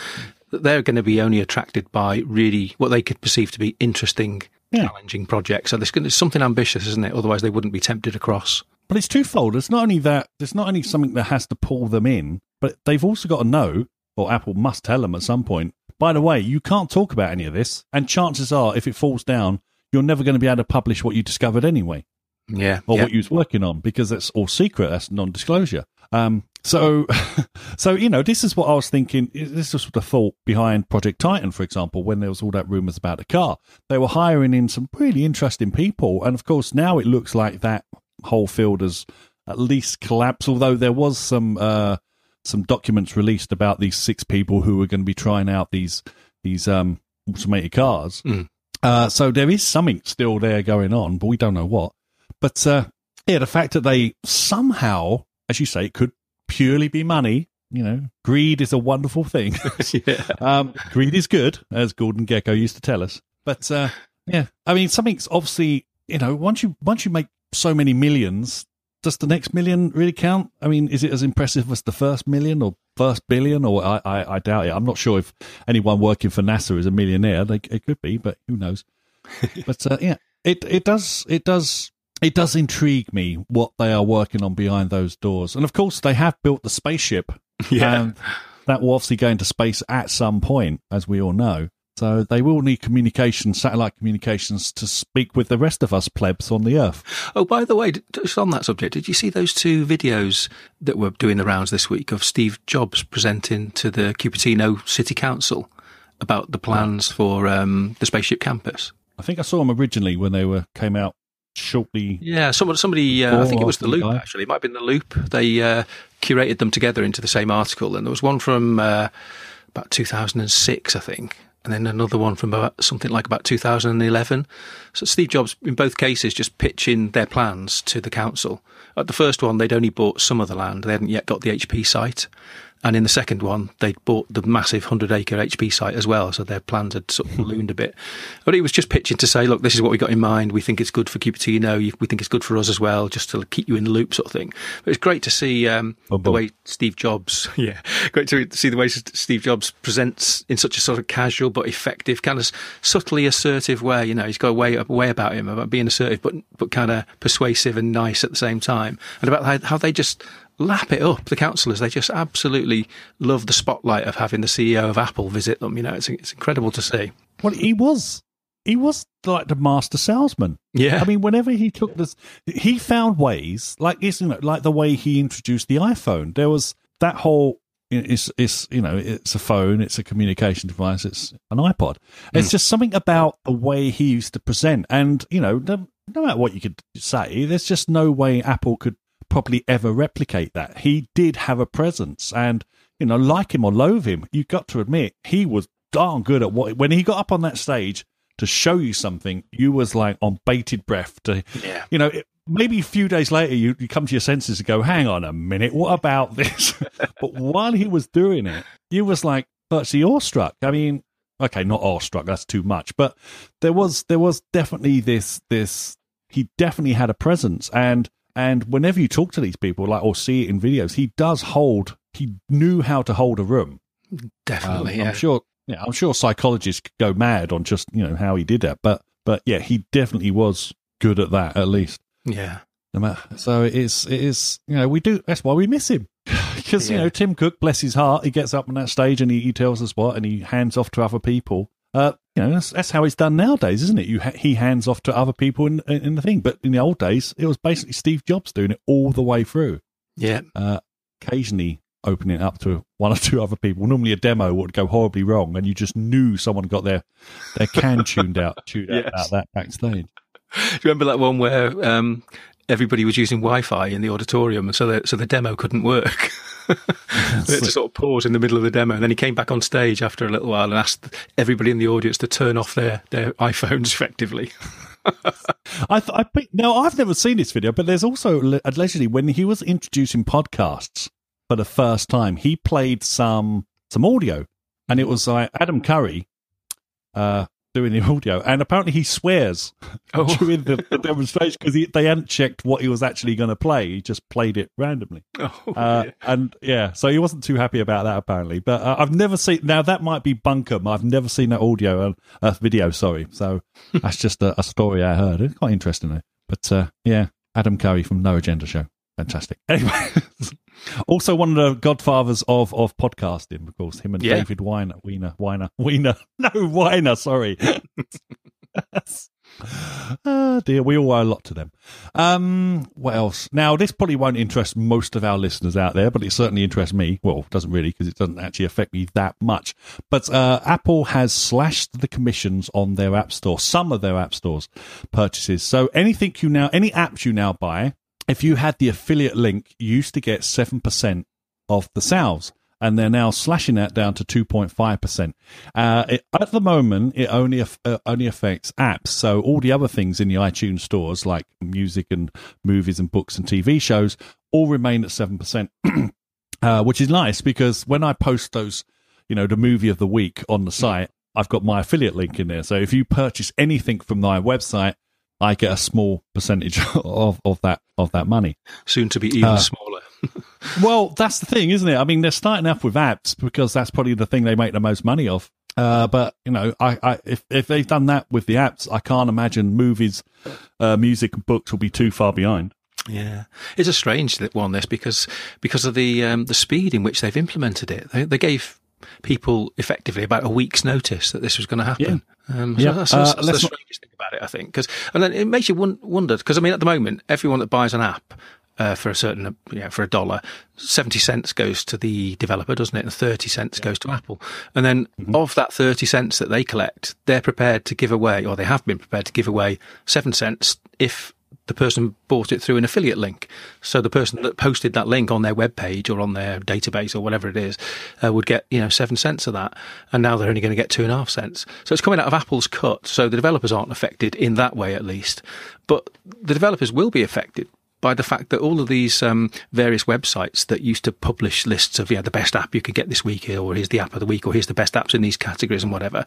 They're going to be only attracted by really what they could perceive to be interesting, yeah. challenging projects. So there's, something ambitious, isn't it? Otherwise, they wouldn't be tempted across. But it's twofold. It's not only that, there's not only something that has to pull them in, but they've also got to know, or Apple must tell them at some point, by the way, you can't talk about any of this, and chances are, if it falls down, you're never going to be able to publish what you discovered anyway. Yeah, or yeah. what you was working on because that's all secret. That's non-disclosure. Um, so, (laughs) so you know, this is what I was thinking. This was the thought behind Project Titan, for example, when there was all that rumors about the car. They were hiring in some really interesting people, and of course, now it looks like that whole field has at least collapsed. Although there was some uh, some documents released about these six people who were going to be trying out these these um, automated cars. Mm. Uh, so there is something still there going on, but we don't know what. But uh, yeah, the fact that they somehow, as you say, it could purely be money. You know, greed is a wonderful thing. (laughs) (laughs) yeah. um, greed is good, as Gordon Gekko used to tell us. But uh, yeah, I mean, something's obviously you know once you once you make so many millions, does the next million really count? I mean, is it as impressive as the first million or first billion? Or I, I, I doubt it. I'm not sure if anyone working for NASA is a millionaire. They, it could be, but who knows? (laughs) but uh, yeah, it it does it does it does intrigue me what they are working on behind those doors. And of course, they have built the spaceship. (laughs) Yeah. And that will obviously go into space at some point, as we all know. So they will need communication, satellite communications, to speak with the rest of us plebs on the Earth. Oh, by the way, just on that subject, did you see those two videos that were doing the rounds this week of Steve Jobs presenting to the Cupertino City Council about the plans for um, the spaceship campus? I think I saw them originally when they were came out shortly. Yeah, somebody, somebody uh, I think it was the Loop. Guy. Actually, it might have been the Loop. They uh, curated them together into the same article, and there was one from uh, about 2006, I think, and then another one from about something like about 2011. So Steve Jobs, in both cases, just pitching their plans to the council. At the first one, they'd only bought some of the land; they hadn't yet got the HP site. And in the second one, they'd bought the massive 100 acre HP site as well. So their plans had sort of (laughs) ballooned a bit. But he was just pitching to say, look, this is what we got in mind. We think it's good for Cupertino. You- We think it's good for us as well, just to keep you in the loop sort of thing. But it's great to see um, the way Steve Jobs, (laughs) yeah, great to see the way Steve Jobs presents in such a sort of casual but effective, kind of subtly assertive way. You know, he's got a way, a way about him about being assertive, but but kind of persuasive and nice at the same time, and about how, how they just lap it up. The councillors, they just absolutely love the spotlight of having the CEO of Apple visit them. You know, it's it's incredible to see. Well, he was he was like the master salesman. Yeah, I mean, whenever he took this, he found ways, like isn't it, like the way he introduced the iPhone. There was that whole. It's, it's you know it's a phone it's a communication device it's an iPod it's hmm. just something about the way he used to present and you know no, no matter what you could say there's just no way Apple could probably ever replicate that he did have a presence and you know like him or loathe him you've got to admit he was darn good at what when he got up on that stage to show you something, you was like on bated breath. To Yeah. you know, it, maybe a few days later, you, you come to your senses and go, "Hang on a minute, what about this?" (laughs) but while he was doing it, you was like virtually awestruck. I mean, okay, not awestruck, that's too much, but there was there was definitely this this. He definitely had a presence, and and whenever you talk to these people, like or see it in videos, he does hold. He knew how to hold a room. Um, definitely. yeah. I'm sure. Yeah, I'm sure psychologists could go mad on just you know how he did that, but but yeah, he definitely was good at that at least. yeah. No matter, so it is it is you know we do that's why we miss him (laughs) because you know Tim Cook bless his heart he gets up on that stage and he, he tells us what and he hands off to other people. Uh, you know that's, that's how it's done nowadays, isn't it? You ha- he hands off to other people in, in the thing, but in the old days it was basically Steve Jobs doing it all the way through Yeah. uh, occasionally opening it up to one or two other people. Normally, a demo would go horribly wrong, and you just knew someone got their their can tuned out, tuned out Yes. about that backstage. Do you remember that one where um, everybody was using Wi-Fi in the auditorium, and so the so the demo couldn't work? (laughs) (laughs) to sort of pause in the middle of the demo, and then he came back on stage after a little while and asked everybody in the audience to turn off their their (laughs) iPhones effectively. I, th- I think, no, I've never seen this video, but there's also le- allegedly when he was introducing podcasts for the first time, he played some some audio, and it was like Adam Curry uh, doing the audio, and apparently he swears Oh. (laughs) during the, the demonstration because they hadn't checked what he was actually going to play. He just played it randomly. (laughs) Oh, Uh, yeah. and yeah, so he wasn't too happy about that apparently. But uh, I've never seen now that might be bunkum. I've never seen that audio uh, uh, video. Sorry, so (laughs) that's just a, a story I heard. It's quite interesting though. But uh, yeah, Adam Curry from No Agenda Show. fantastic. Anyway, also one of the godfathers of of podcasting, of course, him and Yeah. David Weiner, Weiner, Weiner, Weiner. (laughs) No, Weiner. Sorry. oh (laughs) dear, we all owe a lot to them. Um, what else? Now, this probably won't interest most of our listeners out there, but it certainly interests me. Well, it doesn't really because it doesn't actually affect me that much. But uh, Apple has slashed the commissions on their app store, some of their app stores purchases. So anything you now, any apps you now buy, if you had the affiliate link, you used to get seven percent of the sales. And they're now slashing that down to 2.5%. Uh, it, at the moment, it only uh, only affects apps. So all the other things in the iTunes stores, like music and movies and books and TV shows, all remain at 7%, (clears throat) uh, which is nice because when I post those, you know, the movie of the week on the site, I've got my affiliate link in there. So if you purchase anything from my website, I get a small percentage (laughs) of, of that of that money. Soon to be even Uh, smaller. (laughs) Well, that's the thing, isn't it? I mean, they're starting off with apps because that's probably the thing they make the most money of. Uh, but you know, I, I if if they've done that with the apps, I can't imagine movies, uh, music, and books will be too far behind. Yeah, it's a strange one this because because of the um, the speed in which they've implemented it. They, they gave people effectively about a week's notice that this was going to happen. Um, so Yeah. that's, Uh, that's, that's let's the strangest thing about it, I think. Cause, and then it makes you wonder because I mean, at the moment, everyone that buys an app. Uh, for a certain, uh, you know, for a dollar, seventy cents goes to the developer, doesn't it? And thirty cents goes to Apple. And then of that thirty cents that they collect, they're prepared to give away, or they have been prepared to give away seven cents if the person bought it through an affiliate link. So the person that posted that link on their web page or on their database or whatever it is uh, would get you know seven cents of that, and now they're only going to get two and a half cents. So it's coming out of Apple's cut. So the developers aren't affected in that way, at least, but the developers will be affected. By the fact that all of these um, various websites that used to publish lists of yeah the best app you could get this week, or here's the app of the week, or here's the best apps in these categories and whatever,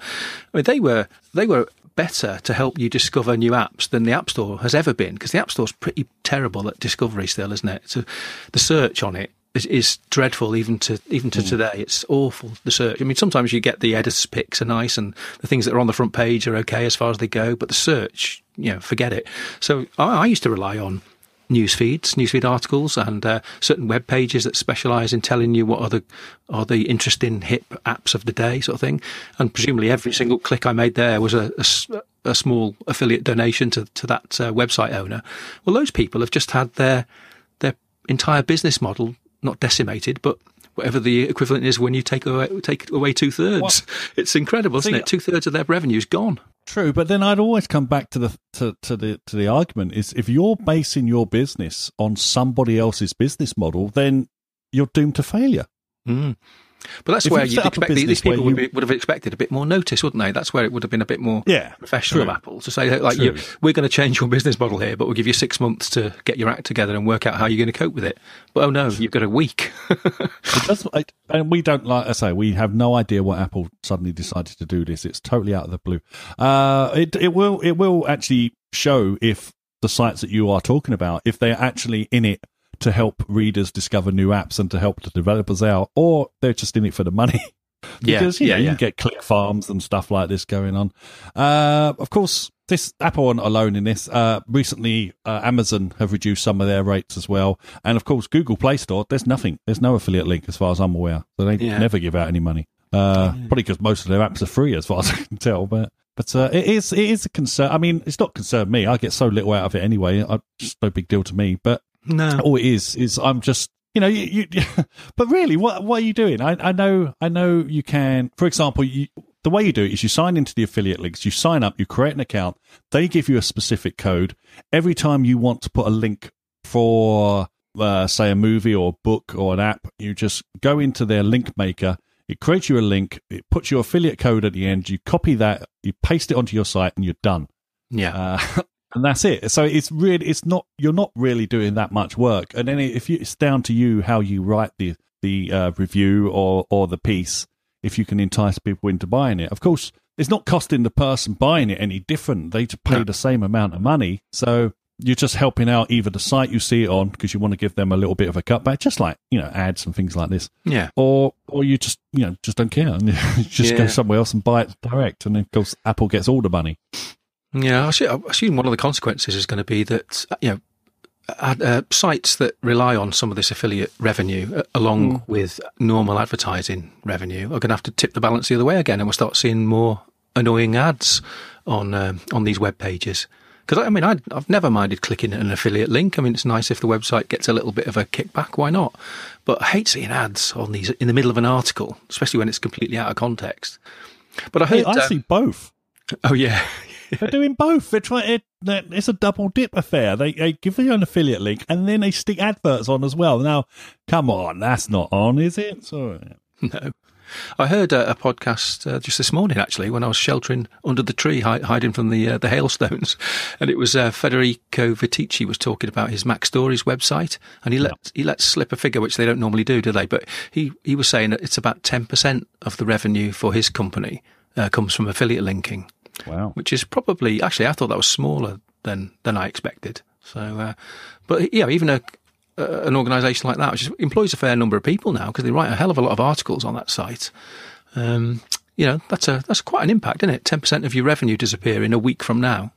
I mean, they were they were better to help you discover new apps than the App Store has ever been because the App Store's pretty terrible at discovery still, isn't it? So the search on it is, is dreadful even to even to hmm. today. It's awful the search. I mean, sometimes you get the editor's picks are nice and the things that are on the front page are okay as far as they go, but the search, you know, forget it. So I, I used to rely on news feeds, newsfeed articles, and uh, certain web pages that specialise in telling you what are the are the interesting hip apps of the day, sort of thing. And presumably, every single click I made there was a a small affiliate donation to to that uh, website owner. Well, those people have just had their their entire business model not decimated, but whatever the equivalent is when you take away take away two thirds. It's incredible, isn't See, it? Two thirds of their revenue's gone. True, but then I'd always come back to the to, to the to the argument is if you're basing your business on somebody else's business model, then you're doomed to failure. Mm. But that's If where you you'd set up a expect these people would, be, would have expected a bit more notice, wouldn't they? That's where it would have been a bit more Yeah, professional true. of Apple to say, like, you, we're going to change your business model here, but we'll give you six months to get your act together and work out how you're going to cope with it. But oh no, you've got a week. (laughs) It does, I- and we don't like I say we have no idea what Apple suddenly decided to do this. It's totally out of the blue. Uh, it it will it will actually show if the sites that you are talking about if they're actually in it to help readers discover new apps and to help the developers out, or they're just in it for the money. (laughs) Yeah, because you know yeah, you yeah. can get click farms and stuff like this going on. Uh, of course, this Apple aren't alone in this. Uh, recently, uh, Amazon have reduced some of their rates as well, and of course, Google Play Store. There's nothing. There's no affiliate link as far as I'm aware. So they Yeah. never give out any money. Uh, Probably because most of their apps are free, as far (laughs) as I can tell. But but uh, it is it is a concern. I mean, it's not concerned me. I get so little out of it anyway. I, it's no big deal to me. But no. all it is is I'm just you know you, you (laughs) but really what what are you doing I, I know I know you can for example you the way you do it is you sign into the affiliate links you sign up you create an account they give you a specific code every time you want to put a link for uh, say a movie or a book or an app you just go into their link maker it creates you a link it puts your affiliate code at the end you copy that you paste it onto your site and you're done Yeah. uh, (laughs) and that's it. So it's really, it's not, you're not really doing that much work. And then if you, it's down to you how you write the the uh, review or or the piece. If you can entice people into buying it, of course, it's not costing the person buying it any different. They just pay the same amount of money. So you're just helping out either the site you see it on because you want to give them a little bit of a cutback, just like you know ads and things like this yeah. or or you just you know just don't care and (laughs) you just go somewhere else and buy it direct and then of course apple gets all the money Yeah, I assume, one of the consequences is going to be that you know uh, sites that rely on some of this affiliate revenue, uh, along mm. with normal advertising revenue, are going to have to tip the balance the other way again, and we'll start seeing more annoying ads on uh, on these web pages. Because I mean, I, have never minded clicking an affiliate link. I mean, it's nice if the website gets a little bit of a kickback. Why not? But I hate seeing ads on these in the middle of an article, especially when it's completely out of context. But I heard hey, I uh, see both. Oh yeah, They're doing both. They're trying. It, it's a double dip affair. They, they give you an affiliate link and then they stick adverts on as well. Now, come on, that's not on, is it? So, no. I heard a, a podcast uh, just this morning, actually, when I was sheltering under the tree, hi- hiding from the uh, the hailstones, (laughs) and it was uh, Federico Viticci was talking about his MacStories website, and he let yeah. he let slip a figure which they don't normally do, do they? But he he was saying that it's about ten percent of the revenue for his company uh, comes from affiliate linking. Wow. Which is probably, actually, I thought that was smaller than, than I expected. So, uh, but yeah, even a, uh, an organisation like that, which employs a fair number of people now, because they write a hell of a lot of articles on that site. Um, you know, that's a that's quite an impact, isn't it? Ten percent of your revenue disappear in a week from now.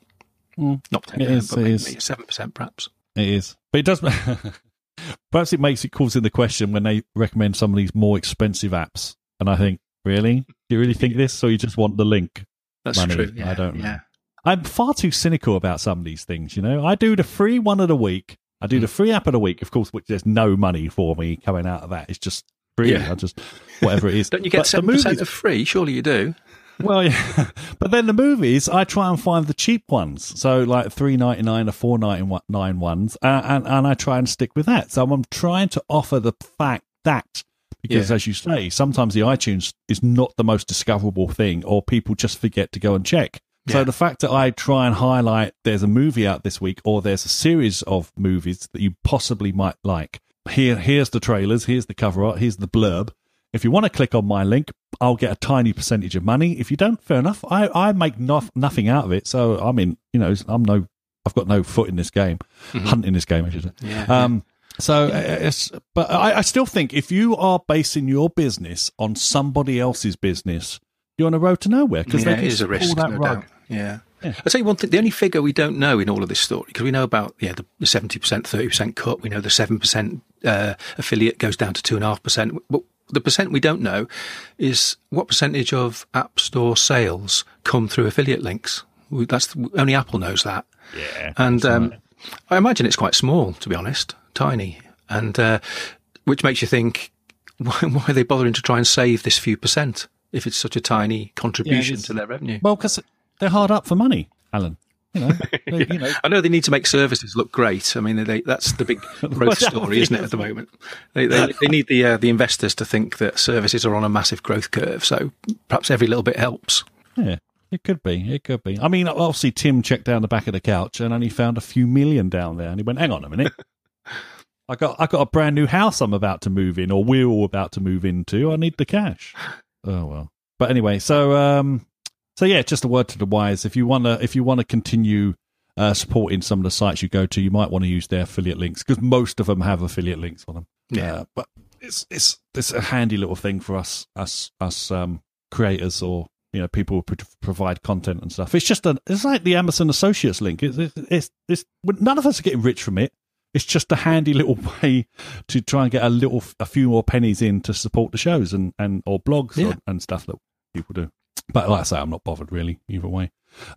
Mm. Not ten percent, but seven percent, perhaps. It is, but it does. (laughs) perhaps it makes it calls in the question when they recommend some of these more expensive apps, and I think, really, do you really think this, or you just want the link? That's money. true. Yeah, I don't know. Yeah. I'm far too cynical about some of these things. You know, I do the free one of the week. I do mm. the free app of the week, of course, which there's no money for me coming out of that. It's just free. Yeah. I just whatever it is. (laughs) don't you get seven percent of free? Surely you do. (laughs) Well, yeah, (laughs) but then the movies, I try and find the cheap ones. So like three ninety nine or four ninety nine ones, uh, and and I try and stick with that. So I'm trying to offer the fact that because yeah. as you say, sometimes the iTunes is not the most discoverable thing, or people just forget to go and check. Yeah. So the fact that I try and highlight there's a movie out this week, or there's a series of movies that you possibly might like. Here, here's the trailers. Here's the cover art. Here's the blurb. If you want to click on my link, I'll get a tiny percentage of money. If you don't, fair enough. I, I make no, nothing out of it. So I mean, you know, I'm no, I've got no foot in this game, mm-hmm. hunt in this game, I should say. Yeah, um, so, uh, but I, I, still think if you are basing your business on somebody else's business, you're on a road to nowhere because yeah, it is a risk. That no rug. Yeah. yeah. I'll tell you one thing. The only figure we don't know in all of this story, because we know about yeah the seventy percent, thirty percent cut. We know the seven percent uh, affiliate goes down to two and a half percent. But the percent we don't know is what percentage of App Store sales come through affiliate links. That's only Apple knows that. Yeah. And um, I imagine it's quite small, to be honest tiny, and uh, which makes you think, (laughs) why, why, are they bothering to try and save this few percent if it's such a tiny contribution yeah, to their revenue? Well, because they're hard up for money, Alan. You know, (laughs) they, you know. I know they need to make services look great. I mean, they, that's the big (laughs) growth story, isn't it? At the moment, they, they, they need the uh, the investors to think that services are on a massive growth curve. So perhaps every little bit helps. Yeah, it could be. It could be. I mean, obviously, Tim checked down the back of the couch and only found a few million down there, and he went, "Hang on a minute." I got I got a brand new house I'm about to move in, or we're all about to move into. I need the cash. (laughs) Oh well. But anyway, so um, so yeah, just a word to the wise. If you wanna if you wanna continue uh, supporting some of the sites you go to, you might want to use their affiliate links because most of them have affiliate links on them. Yeah, uh, but it's it's it's a handy little thing for us us us um, creators or you know people who provide content and stuff. It's just a it's like the Amazon Associates link. It's it's, it's, it's none of us are getting rich from it. It's just a handy little (laughs) way to try and get a little, a few more pennies in to support the shows and, and or blogs yeah. or, and stuff that people do. But like I say, I'm not bothered really either way.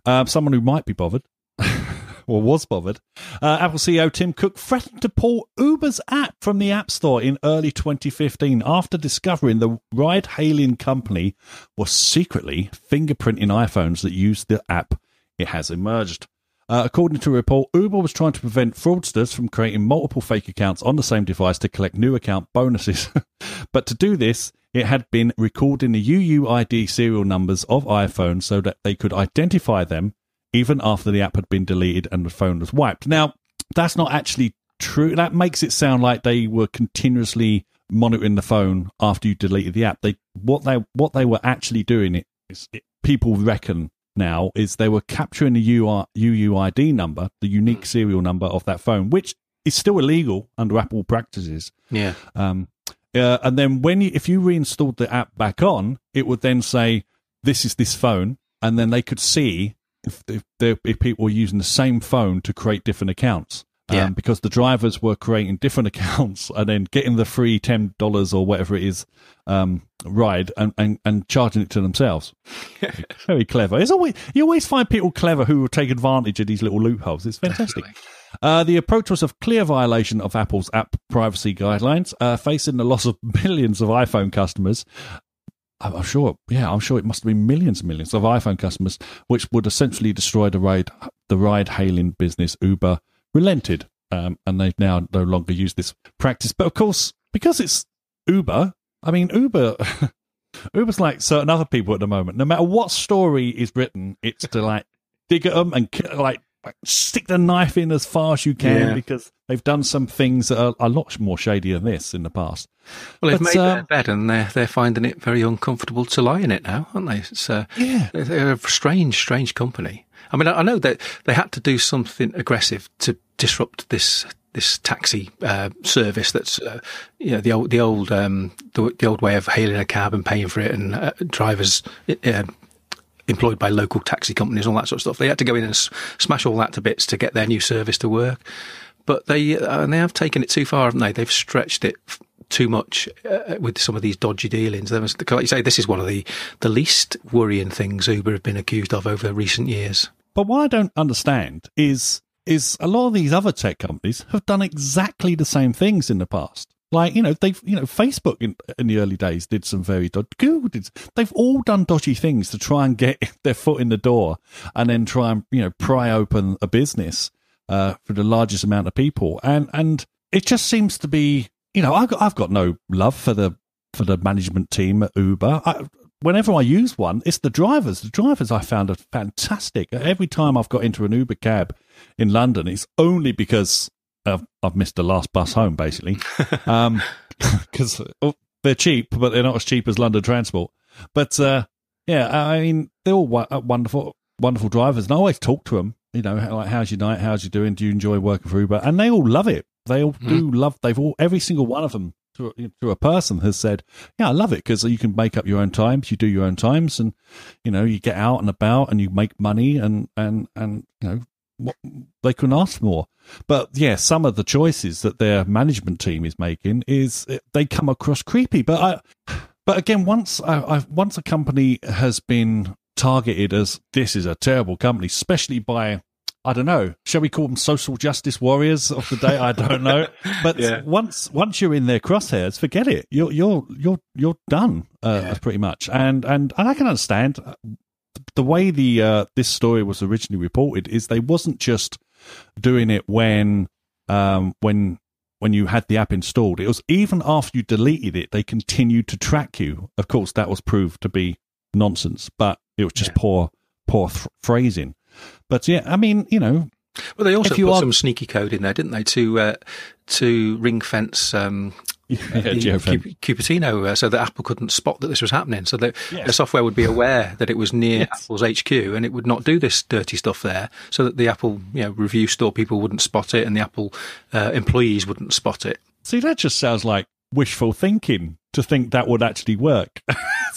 Um, someone who might be bothered (laughs) or was bothered, uh, Apple CEO Tim Cook threatened to pull Uber's app from the App Store in early 2015 after discovering the ride hailing company was secretly fingerprinting iPhones that used the app. It has emerged. Uh, according to a report, Uber was trying to prevent fraudsters from creating multiple fake accounts on the same device to collect new account bonuses. (laughs) but to do this, it had been recording the UUID serial numbers of iPhones so that they could identify them even after the app had been deleted and the phone was wiped. Now, that's not actually true. That makes it sound like they were continuously monitoring the phone after you deleted the app. They what they what they were actually doing it is it, people reckon now is they were capturing the UUID number, the unique hmm. serial number of that phone, which is still illegal under Apple practices. Yeah. Um, uh, and then when you, if you reinstalled the app back on, it would then say, "This is this phone," and then they could see if if, if people were using the same phone to create different accounts. Um, Yeah. because the drivers were creating different (laughs) accounts and then getting the free ten dollars or whatever it is um, ride and, and, and charging it to themselves. (laughs) Very clever. It's always you always find people clever who will take advantage of these little loopholes. It's fantastic. Uh, the approach was a clear violation of Apple's app privacy guidelines, uh, facing the loss of (laughs) millions of iPhone customers. I'm sure, yeah, I'm sure it must have been millions and millions of iPhone customers, which would essentially destroy the ride, the ride-hailing business. Uber relented, um, and they've now no longer used this practice. But of course, because it's Uber, I mean, Uber, (laughs) Uber's like certain other people at the moment. No matter what story is written, it's to like dig at them and like like, stick the knife in as far as you can Yeah. because they've done some things that are a lot more shady than this in the past. Well, they've But, made their um, bed and they're they're finding it very uncomfortable to lie in it now, aren't they? It's uh, Yeah. they're a strange, strange company. I mean, I know that they had to do something aggressive to disrupt this this taxi uh, service. That's uh, you know the old the old um, the, the old way of hailing a cab and paying for it, and uh, drivers. Uh, employed by local taxi companies, all that sort of stuff. They had to go in and s- smash all that to bits to get their new service to work. But they uh, and they have taken it too far, haven't they? They've stretched it too much uh, with some of these dodgy dealings. There was, like you say, this is one of the the least worrying things Uber have been accused of over recent years. But what I don't understand is is a lot of these other tech companies have done exactly the same things in the past. Like you know they've you know Facebook in, in the early days did some very dodgy. Google did. They've all done dodgy things to try and get (laughs) their foot in the door and then try and you know pry open a business uh, for the largest amount of people. And and it just seems to be you know I've got, I've got no love for the for the management team at Uber. I, whenever I use one, it's the drivers. The drivers I found are fantastic. Every time I've got into an Uber cab in London, it's only because I've, I've missed the last bus home, basically. (laughs) Um, (laughs) because they're cheap, but they're not as cheap as London Transport. But uh, yeah, I mean, they're all uh, wonderful, wonderful drivers, and I always talk to them. You know, like, how's your night? How's you doing? Do you enjoy working for Uber? And they all love it. They all do love. They've all every single one of them to a, to a person has said, "Yeah, I love it because you can make up your own times. You do your own times, and you know, you get out and about, and you make money, and and and you know, what they couldn't ask more." But yeah, some of the choices that their management team is making is eh, they come across creepy. But I, but again, once I, I once a company has been targeted as this is a terrible company, especially by I don't know, shall we call them social justice warriors of the day? I don't know. (laughs) But Yeah. once once you're in their crosshairs, forget it. You're you're you're you're done uh, Yeah. pretty much. And and and I can understand uh, the way the uh, this story was originally reported is they wasn't just doing it when um when when you had the app installed it was even after you deleted it they continued to track you of course that was proved to be nonsense but it was just Yeah. poor poor th- phrasing but yeah i mean you know Well, they also put are- some sneaky code in there, didn't they, to uh, to ring fence um, (laughs) yeah, the Cupertino, uh, so that Apple couldn't spot that this was happening. So that Yes. the software would be aware that it was near Yes. Apple's HQ, and it would not do this dirty stuff there, so that the Apple you know review store people wouldn't spot it, and the Apple uh, employees wouldn't spot it. see that just sounds like wishful thinking to think that would actually work (laughs)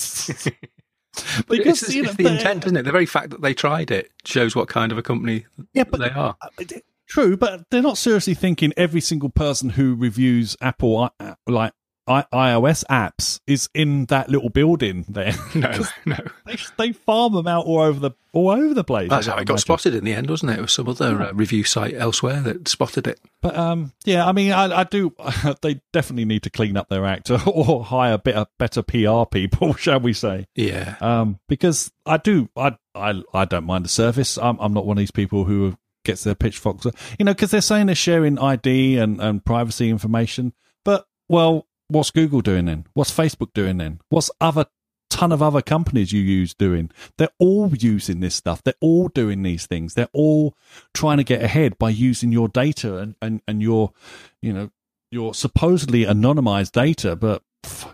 But Because, it's, you it's know, the intent, isn't it? The very fact that they tried it shows what kind of a company yeah but they are. Uh, True, but they're not seriously thinking every single person who reviews Apple uh, like I- iOS apps is in that little building there. (laughs) No, (laughs) no. they, they farm them out all over the all over the place. That's I how it got imagine. spotted in the end, wasn't it? It was some other uh, review site elsewhere that spotted it. But um, yeah, I mean, I, I do. (laughs) They definitely need to clean up their act or hire better better PR people, shall we say? Yeah. Um, because I do, I I I don't mind the service. I'm I'm not one of these people who gets their pitchforks, you know, because they're saying they're sharing ID and and privacy information. But well, what's Google doing then? What's Facebook doing then? What's other ton of other companies you use doing? They're all using this stuff. They're all doing these things. They're all trying to get ahead by using your data and and and your, you know, your supposedly anonymized data, but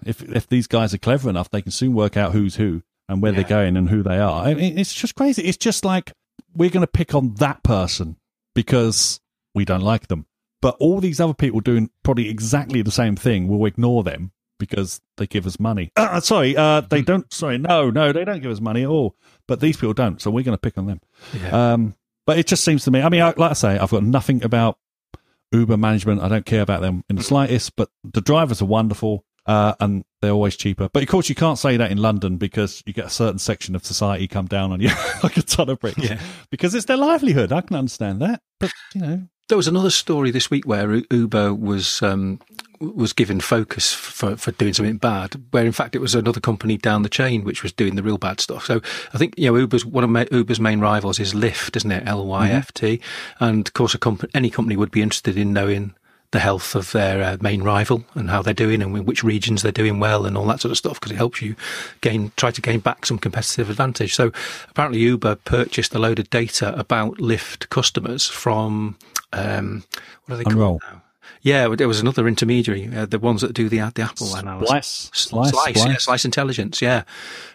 if if these guys are clever enough, they can soon work out who's who and where Yeah. they're going and who they are. I mean, it's just crazy. It's just like we're going to pick on that person because we don't like them, but all these other people doing probably exactly the same thing, we'll ignore them because they give us money. Uh, sorry, uh, they don't. Sorry, no, no, they don't give us money at all. But these people don't, so we're going to pick on them. Yeah. Um, but it just seems to me. I mean, I, like I say, I've got nothing about Uber management, I don't care about them in the slightest, but the drivers are wonderful. Uh, and they're always cheaper. But of course, you can't say that in London because you get a certain section of society come down on you (laughs) like a ton of bricks. Yeah. Because it's their livelihood. I can understand that. But, you know. There was another story this week where Uber was um, was given focus for, for doing something bad, where in fact it was another company down the chain which was doing the real bad stuff. So I think you know Uber's one of Uber's main rivals is Lyft, isn't it? L Y F T, mm-hmm. and of course a comp- any company would be interested in knowing the health of their uh, main rival and how they're doing and which regions they're doing well and all that sort of stuff because it helps you gain try to gain back some competitive advantage. So apparently Uber purchased a load of data about Lyft customers from um, what are they Unroll. called now? Yeah, there was another intermediary, uh, the ones that do the the Apple analysis. Slice, Slice, Slice, Yeah, Slice Intelligence, yeah.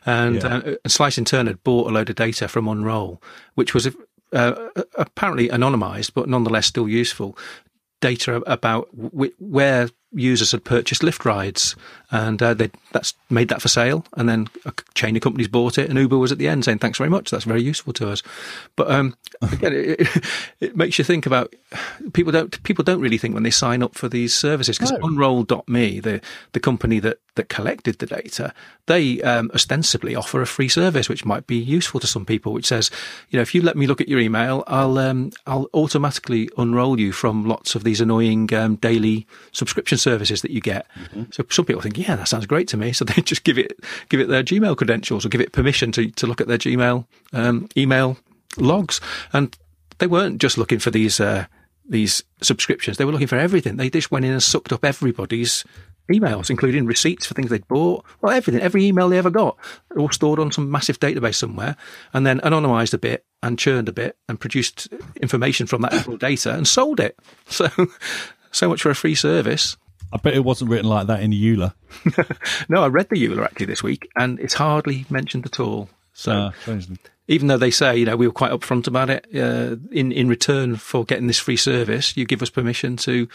And, yeah. Uh, Slice in turn had bought a load of data from Unroll, which was uh, apparently anonymized, but nonetheless still useful data about w- where users had purchased Lyft rides, and uh, they that's made that for sale. And then a chain of companies bought it, and Uber was at the end saying, "Thanks very much. That's very useful to us." But um, (laughs) again, it, it, makes you think about people don't people don't really think when they sign up for these services because no. Unroll.me, the the company that that collected the data, they um, ostensibly offer a free service which might be useful to some people, which says, you know, if you let me look at your email, I'll um, I'll automatically unroll you from lots of these annoying um, daily subscription services that you get. Mm-hmm. So some people think, yeah, that sounds great to me. So they (laughs) just give it give it their Gmail credentials or give it permission to to look at their Gmail um, email logs, and they weren't just looking for these. Uh, these subscriptions. They were looking for everything. They just went in and sucked up everybody's emails, including receipts for things they'd bought. Well, everything, every email they ever got, all stored on some massive database somewhere, and then anonymized a bit and churned a bit and produced information from that data and sold it. (laughs) So, so much for a free service. I bet it wasn't written like that in the EULA. (laughs) no, I read the EULA actually this week, and it's hardly mentioned at all. So, uh, even though they say, you know, we were quite upfront about it, uh, in in return for getting this free service, you give us permission to,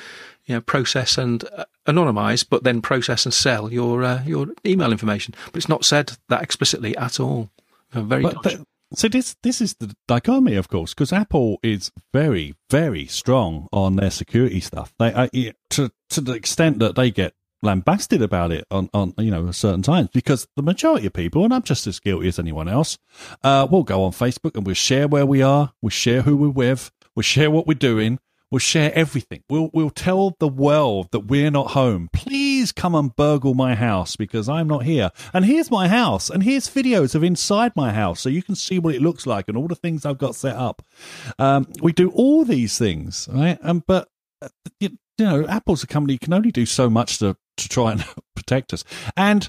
you know, process and uh, anonymize, but then process and sell your uh, your email information. But it's not said that explicitly at all. Very. So this this is the dichotomy, of course, because Apple is very very strong on their security stuff. They uh, to to the extent that they get lambasted about it on, on you know certain times because the majority of people, and I'm just as guilty as anyone else, uh, will go on Facebook and we'll share where we are, we'll share who we're with, we'll share what we're doing, we'll share everything. We'll we'll tell the world that we're not home. Please come and burgle my house because I'm not here. And here's my house, and here's videos of inside my house, so you can see what it looks like and all the things I've got set up. Um, we do all these things, right? Um, but uh, you, you know, Apple's a company can only do so much to to try and (laughs) protect us. And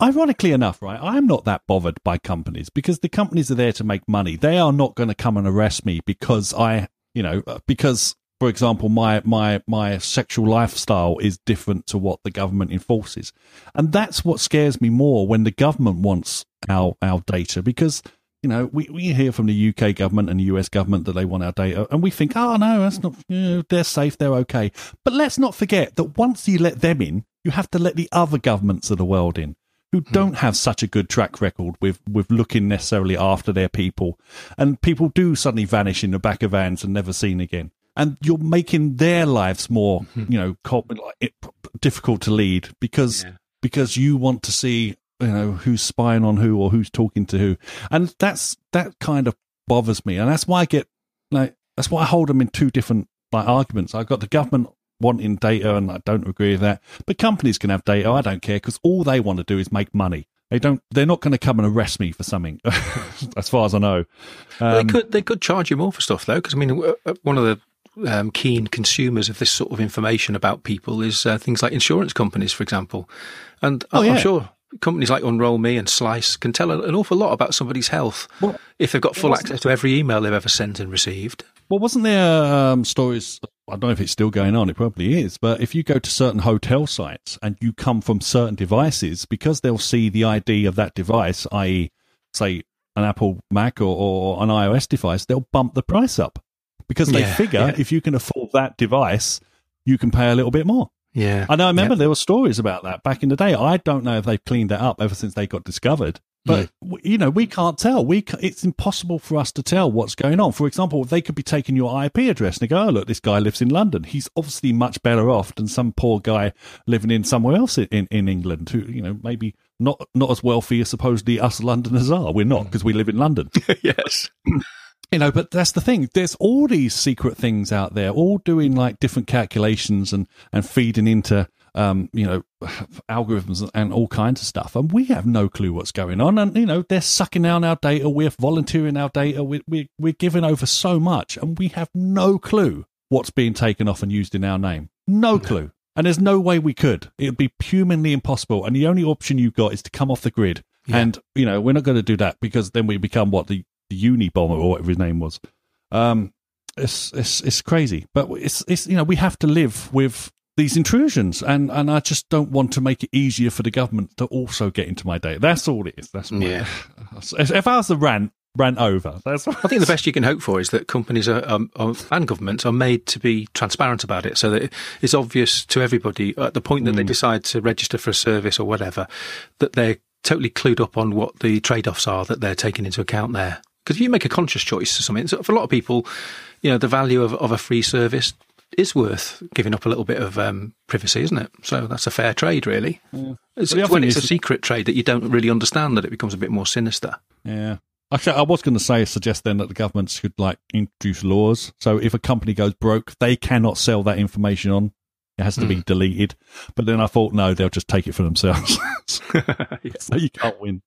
ironically enough, right, I'm not that bothered by companies because the companies are there to make money. They are not going to come and arrest me because I, you know, uh, because for example, my my my sexual lifestyle is different to what the government enforces, and that's what scares me more when the government wants our our data because you know, we, we hear from the UK government and the US government that they want our data, and we think, oh, no, that's not, you know, they're safe, they're okay. But let's not forget that once you let them in, you have to let the other governments of the world in who hmm. don't have such a good track record with, with looking necessarily after their people. And people do suddenly vanish in the back of vans and never seen again. And you're making their lives more, hmm. you know, difficult to lead because yeah. because you want to see you know who's spying on who or who's talking to who, and that's that kind of bothers me, and that's why I get like that's why I hold them in two different like arguments. I've got the government wanting data, and I don't agree with that, but companies can have data. I don't care because all they want to do is make money. They don't. They're not going to come and arrest me for something, (laughs) as far as I know. Um, they could. They could charge you more for stuff though, because I mean, one of the um, keen consumers of this sort of information about people is uh, things like insurance companies, for example. And oh, I'm sure companies like Unroll Me and Slice can tell an awful lot about somebody's health well, if they've got full access to every email they've ever sent and received. Well, wasn't there um, stories? I don't know if it's still going on. It probably is. But if you go to certain hotel sites and you come from certain devices, because they'll see the ID of that device, i.e., say an Apple Mac or, or an iOS device, they'll bump the price up because they yeah, figure yeah. if you can afford that device, you can pay a little bit more. Yeah. I know. I remember there were stories about that back in the day. I don't know if they've cleaned that up ever since they got discovered. But you know, we can't tell. We it's impossible for us to tell what's going on. For example, they could be taking your IP address and they go, "Oh, look, this guy lives in London. He's obviously much better off than some poor guy living in somewhere else in, in England who, you know, maybe not not as wealthy as supposedly us Londoners are. We're not hmm. because we live in London. (laughs) yes. (clears throat) You know, but that's the thing. There's all these secret things out there, all doing like different calculations and and feeding into um, you know, (sighs) algorithms and all kinds of stuff. And we have no clue what's going on. And, you know, they're sucking down our data. We're volunteering our data. We're, we're, we're giving over so much and we have no clue what's being taken off and used in our name. No clue. And there's no way we could. It would be humanly impossible. And the only option you've got is to come off the grid. Yeah. And, you know, we're not going to do that because then we become what the, the Unabomber or whatever his name was. Um, it's, it's, it's crazy, but it's, it's, you know, we have to live with these intrusions, and and I just don't want to make it easier for the government to also get into my data. That's all it is. That's my, yeah. (laughs) If I was the rant, rant over. That's I think the best you can hope for is that companies are, um, are, and governments are made to be transparent about it, so that it's obvious to everybody at the point that mm. they decide to register for a service or whatever that they're totally clued up on what the trade-offs are that they're taking into account there. Because if you make a conscious choice to something, so for a lot of people, you know, the value of, of a free service is worth giving up a little bit of um, privacy, isn't it? So that's a fair trade, really. Yeah. It's, when it's a secret trade that you don't really understand, that it becomes a bit more sinister. Yeah. Actually, I was going to say, suggest then that the government should like introduce laws. So if a company goes broke, they cannot sell that information on. It has to mm. be hmm. deleted. But then I thought, no, they'll just take it for themselves. (laughs) (laughs) so you can't win.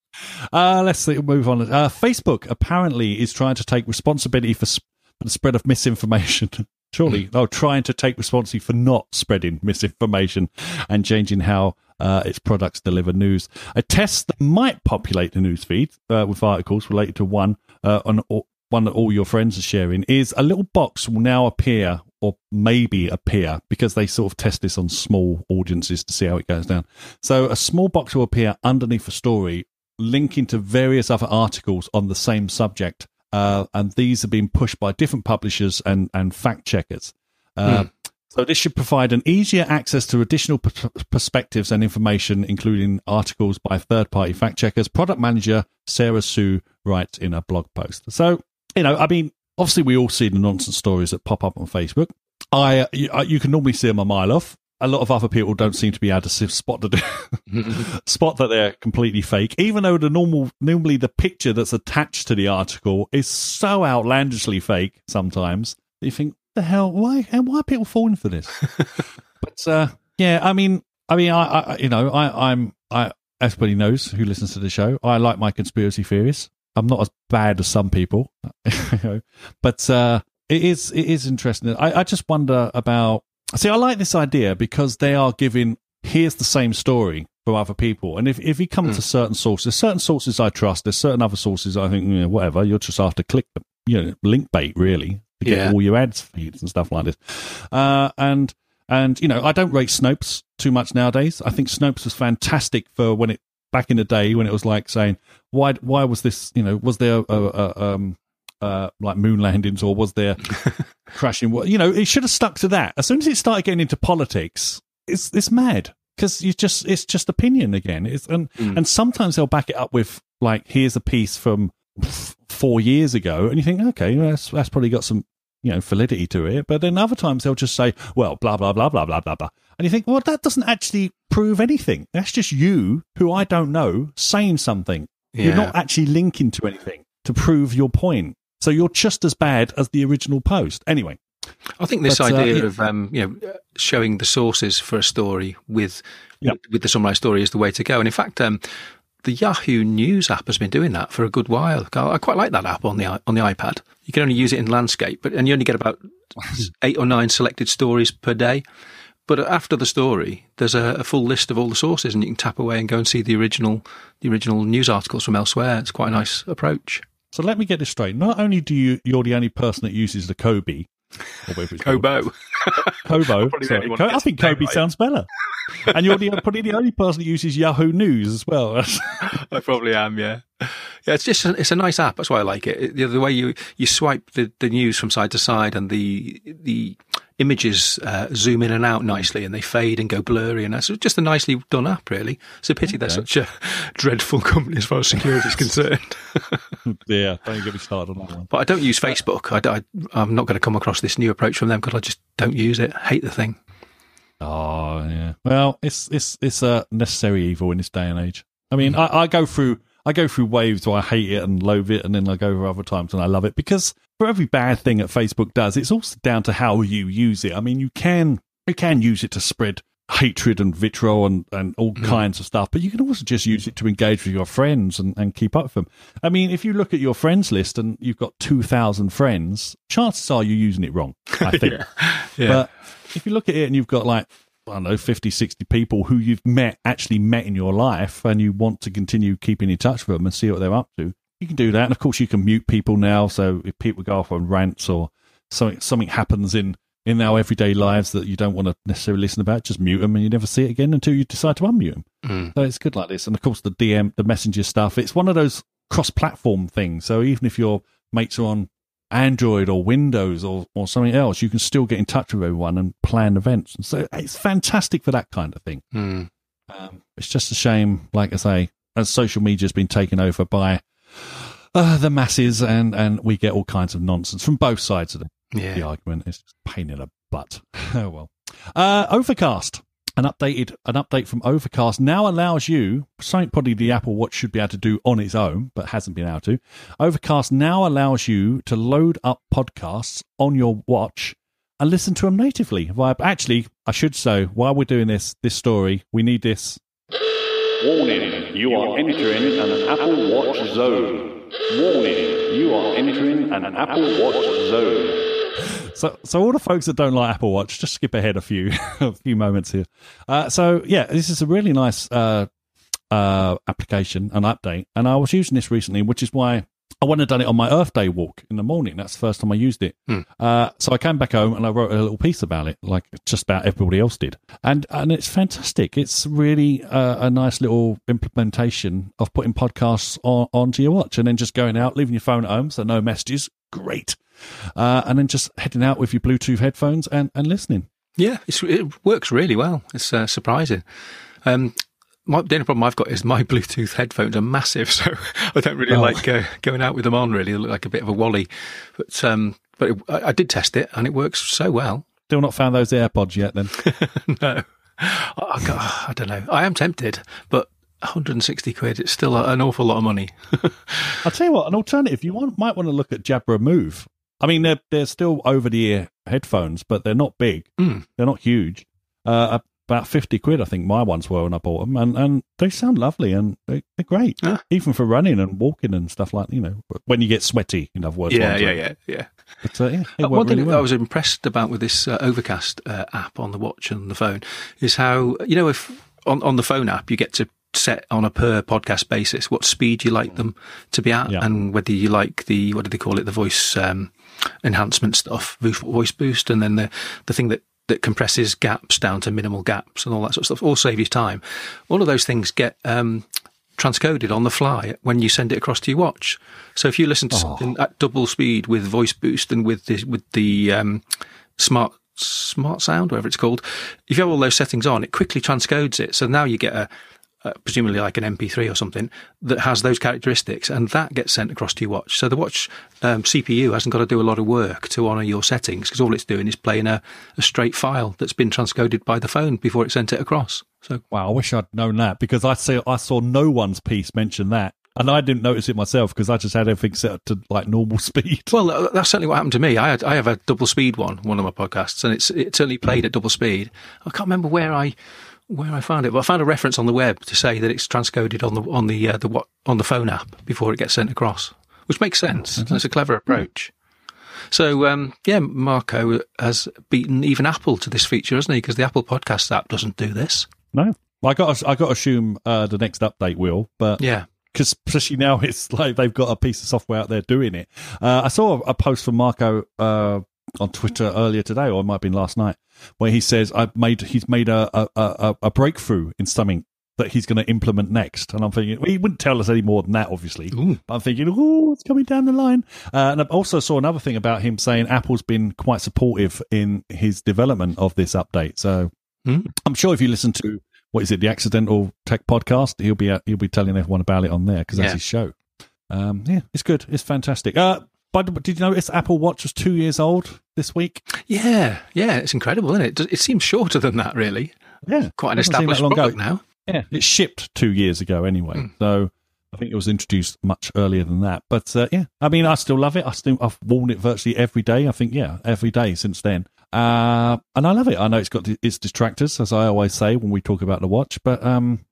Uh, let's see, move on. Uh, Facebook apparently is trying to take responsibility for sp- the spread of misinformation (laughs) surely they're trying to take responsibility for not spreading misinformation and changing how uh, its products deliver news. A test that might populate the newsfeed uh, with articles related to one uh, on one that all your friends are sharing is a little box will now appear or maybe appear because they sort of test this on small audiences to see how it goes down. So a small box will appear underneath a story linking to various other articles on the same subject uh, and these have been pushed by different publishers and, and fact checkers. Uh, mm. So this should provide an easier access to additional p- perspectives and information, including articles by third-party fact checkers. Product manager Sara Su writes in a blog post. So you know, I mean, obviously we all see the nonsense stories that pop up on Facebook. I you, you can normally see them a mile off a lot of other people don't seem to be able to spot the (laughs) (laughs) spot that they're completely fake, even though the normal normally the picture that's attached to the article is so outlandishly fake. Sometimes you think, the hell, why and why are people falling for this? (laughs) but uh, yeah, I mean, I mean, I, I you know, I, I'm I everybody knows who listens to the show. I like my conspiracy theories. I'm not as bad as some people, (laughs) but uh, it is it is interesting. I, I just wonder about See, I like this idea because they are giving here's the same story for other people. And if, if you come mm. to certain sources, certain sources I trust, there's certain other sources I think, you know, whatever, You're just have to click them, you know, link bait really to get yeah. all your ads feeds and stuff like this. Uh, and, and, you know, I don't rate Snopes too much nowadays. I think Snopes was fantastic for when it, back in the day when it was like saying, why, why was this, you know, was there a, a, um, uh, like moon landings or was there (laughs) crashing? You know, it should have stuck to that. As soon as it started getting into politics, it's it's mad because you just it's just opinion again. It's and mm. and sometimes they'll back it up with like here's a piece from four years ago, and you think okay, that's that's probably got some you know validity to it. But then other times they'll just say well blah blah blah blah blah blah blah, and you think well that doesn't actually prove anything. That's just you who I don't know saying something. Yeah. You're not actually linking to anything to prove your point. So you're just as bad as the original post. Anyway. I think this but, uh, idea uh, of um, you know showing the sources for a story with yep. with the summarized story is the way to go. And in fact, um, the Yahoo News app has been doing that for a good while. I quite like that app on the on the iPad. You can only use it in landscape, but and you only get about (laughs) eight or nine selected stories per day. But after the story, there's a, a, full list of all the sources, and you can tap away and go and see the original the original news articles from elsewhere. It's quite a nice approach. So let me get this straight. Not only do you you're the only person that uses the Kobe or Kobo. (laughs) Kobo. Sorry. Co- I think Kobe right. sounds better. and you're the, probably the only person that uses Yahoo News as well. (laughs) I probably am. Yeah. Yeah, it's just a, it's a nice app. That's why I like it. it the, the, way you, you swipe the, the news from side to side and the the images uh, zoom in and out nicely and they fade and go blurry. And that's just a nicely done app, really. It's a pity okay. they're such a (laughs) dreadful company as far as security is concerned. (laughs) yeah, don't get me started on that one. But I don't use Facebook. I, am not going to come across this new approach from them because I just don't use it. I hate the thing. Oh yeah. Well, it's it's it's a necessary evil in this day and age. I mean, mm. I, I go through I go through waves where I hate it and loathe it, and then I go over other times and I love it because for every bad thing that Facebook does, it's also down to how you use it. I mean, you can you can use it to spread hatred and vitriol and, and all mm. kinds of stuff, but you can also just use it to engage with your friends and, and keep up with them. I mean, if you look at your friends list and you've got 2,000 friends, chances are you're using it wrong, I (laughs) think. yeah. Yeah. But if you look at it and you've got like I don't know, 50, 60 people who you've met, actually met in your life, and you want to continue keeping in touch with them and see what they're up to, you can do that. And of course, you can mute people now. So if people go off on rants or something, something happens in, in our everyday lives that you don't want to necessarily listen about, just mute them and you never see it again until you decide to unmute them. Mm. So it's good like this. And of course, the DM, the messenger stuff, it's one of those cross platform things. So even if your mates are on Android or Windows or, or something else, you can still get in touch with everyone and plan events. And so it's fantastic for that kind of thing. Mm. Um, it's just a shame, like I say, as social media has been taken over by uh, the masses, and, and we get all kinds of nonsense from both sides of the, yeah. the argument. It's just pain in the butt. (laughs) oh well. Uh, Overcast an updated an update from Overcast now allows you something probably the Apple Watch should be able to do on its own, but hasn't been able to. Overcast now allows you to load up podcasts on your watch and listen to them natively. Via, actually, I should say while we're doing this this story, we need this. Warning: You are entering an Apple Watch zone. Warning: You are entering an Apple Watch zone. So, so all the folks that don't like Apple Watch, just skip ahead a few, (laughs) a few moments here. Uh, so, yeah, this is a really nice uh, uh, application, an update, and I was using this recently, which is why I went and done it on my Earth Day walk in the morning. That's the first time I used it. Hmm. Uh, so I came back home and I wrote a little piece about it, like just about everybody else did, and and it's fantastic. It's really uh, a nice little implementation of putting podcasts on onto your watch and then just going out, leaving your phone at home, so no messages. Great uh, and then just heading out with your Bluetooth headphones and, and listening. Yeah, it works really well. It's uh, surprising. Um, my, the only problem I've got is my (laughs) Bluetooth headphones are massive, so I don't really oh. like uh, going out with them on. Really, they look like a bit of a wally. But um, but it, I, I, did test it, and it works so well. Still not found those AirPods yet, then? (laughs) no, I, I, I don't know. I am tempted, but 160 quid. It's still an awful lot of money. (laughs) I'll tell you what, an alternative, you want, might want to look at Jabra Move. I mean, they're they're still over the ear headphones, but they're not big. Mm. They're not huge. Uh, about fifty quid, I think my ones were when I bought them, and, and they sound lovely and they, are great, yeah. even for running and walking and stuff like you know when you get sweaty. In other words, yeah, yeah, yeah, yeah. But, uh, yeah uh, one thing well. I was impressed about with this uh, Overcast uh, app on the watch and the phone is how you know if on on the phone app you get to set on a per podcast basis what speed you like them to be at yeah. and whether you like the what do they call it the voice um, enhancement stuff, voice boost, and then the the thing that that compresses gaps down to minimal gaps and all that sort of stuff, all save you time. All of those things get um, transcoded on the fly when you send it across to your watch. So if you listen to oh. something at double speed with voice boost and with the, with the um, smart smart sound, whatever it's called, if you have all those settings on, it quickly transcodes it. So now you get a uh, presumably like an MP3 or something that has those characteristics, and that gets sent across to your watch. So the watch um, CPU hasn't got to do a lot of work to honour your settings because all it's doing is playing a, a straight file that's been transcoded by the phone before it sent it across. So wow, I wish I'd known that because I see I saw no one's piece mention that. And I didn't notice it myself because I just had everything set to like normal (laughs) speed. Well, uh, that's certainly what happened to me. I had, I have a double speed one, one of my podcasts, and it's it certainly played at double speed. I can't remember where I where I found it. But I found a reference on the web to say that it's transcoded on the on the uh, the what on the phone app before it gets sent across, which makes sense. Mm-hmm. It's a clever approach. So um, yeah, Marco has beaten even Apple to this feature, hasn't he? Because the Apple Podcast app doesn't do this. No, I got I got to assume uh, the next update will, but yeah. Because (laughs) especially now, it's like they've got a piece of software out there doing it. Uh, I saw a post from Marco uh, on Twitter earlier today, or it might have been last night, where he says I've made he's made a a, a, a breakthrough in something that he's going to implement next. And I'm thinking, well, he wouldn't tell us any more than that, obviously. Ooh. But I'm thinking, oh, it's coming down the line. Uh, and I also saw another thing about him saying Apple's been quite supportive in his development of this update. So mm. I'm sure if you listen to what is it, the Accidental Tech Podcast, he'll be he'll be telling everyone about it on there because that's yeah. his show. Um, yeah, it's good. It's fantastic. Uh, but did you notice Apple Watch was two years old this week? Yeah, yeah, it's incredible, isn't it? It seems shorter than that, really. Yeah, quite an established product ago. now. Yeah, it shipped two years ago anyway. Mm. So I think it was introduced much earlier than that. But uh, yeah, I mean, I still love it. I still I've worn it virtually every day. I think yeah, every day since then. Uh, and I love it. I know it's got its distractors, as I always say when we talk about the watch. But um,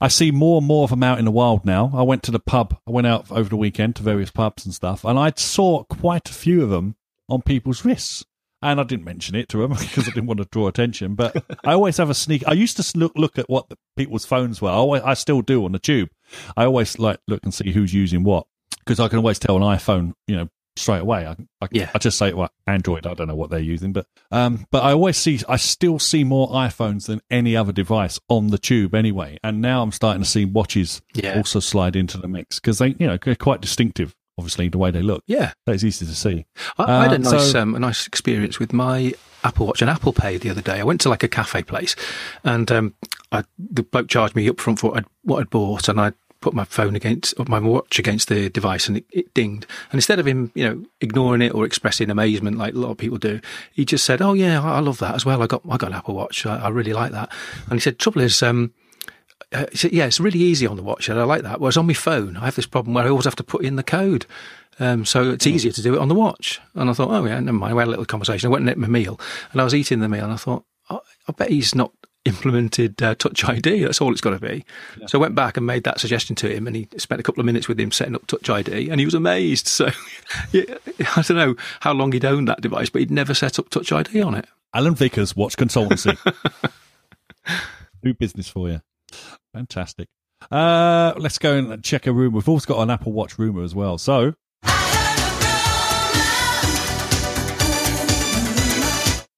I see more and more of them out in the wild now. I went to the pub. I went out over the weekend to various pubs and stuff, and I saw quite a few of them on people's wrists. And I didn't mention it to them (laughs) because I didn't want to draw attention. But I always have a sneak. I used to look look at what people's phones were. I, always, I still do on the tube. I always like look and see who's using what because I can always tell an iPhone, you know, straight away. I, I, yeah. I just say well, Android. I don't know what they're using, but um, but I always see. I still see more iPhones than any other device on the tube anyway. And now I'm starting to see watches yeah. also slide into the mix because they, you know, they're quite distinctive obviously the way they look. Yeah, it's easy to see. I, I had a uh, nice so, um, a nice experience with my Apple Watch and Apple Pay the other day. I went to like a cafe place, and um, I, the bloke charged me up front for what I'd, what I'd bought, and I put my phone against my watch against the device and it, it, dinged and instead of him you know ignoring it or expressing amazement like a lot of people do he just said oh yeah i, I love that as well i got i got an apple watch I, I really like that and he said trouble is um, uh, yeah, it's really easy on the watch, and I like that. Whereas on my phone, I have this problem where I always have to put in the code. Um, so it's hmm. easier to do it on the watch. And I thought, oh yeah, never mind. We had a little conversation. I went and ate my meal, and I was eating the meal, and I thought, oh, I bet he's not implemented uh, Touch ID. That's all it's got to be. Yeah. So I went back and made that suggestion to him, and he spent a couple of minutes with him setting up Touch ID, and he was amazed. (laughs) So yeah, I don't know how long he'd owned that device, but he'd never set up Touch ID on it. Alan Vickers, Watch Consultancy. (laughs) Do business for you. Fantastic. Uh, let's go and check a room. We've also got an Apple Watch rumor as well. So.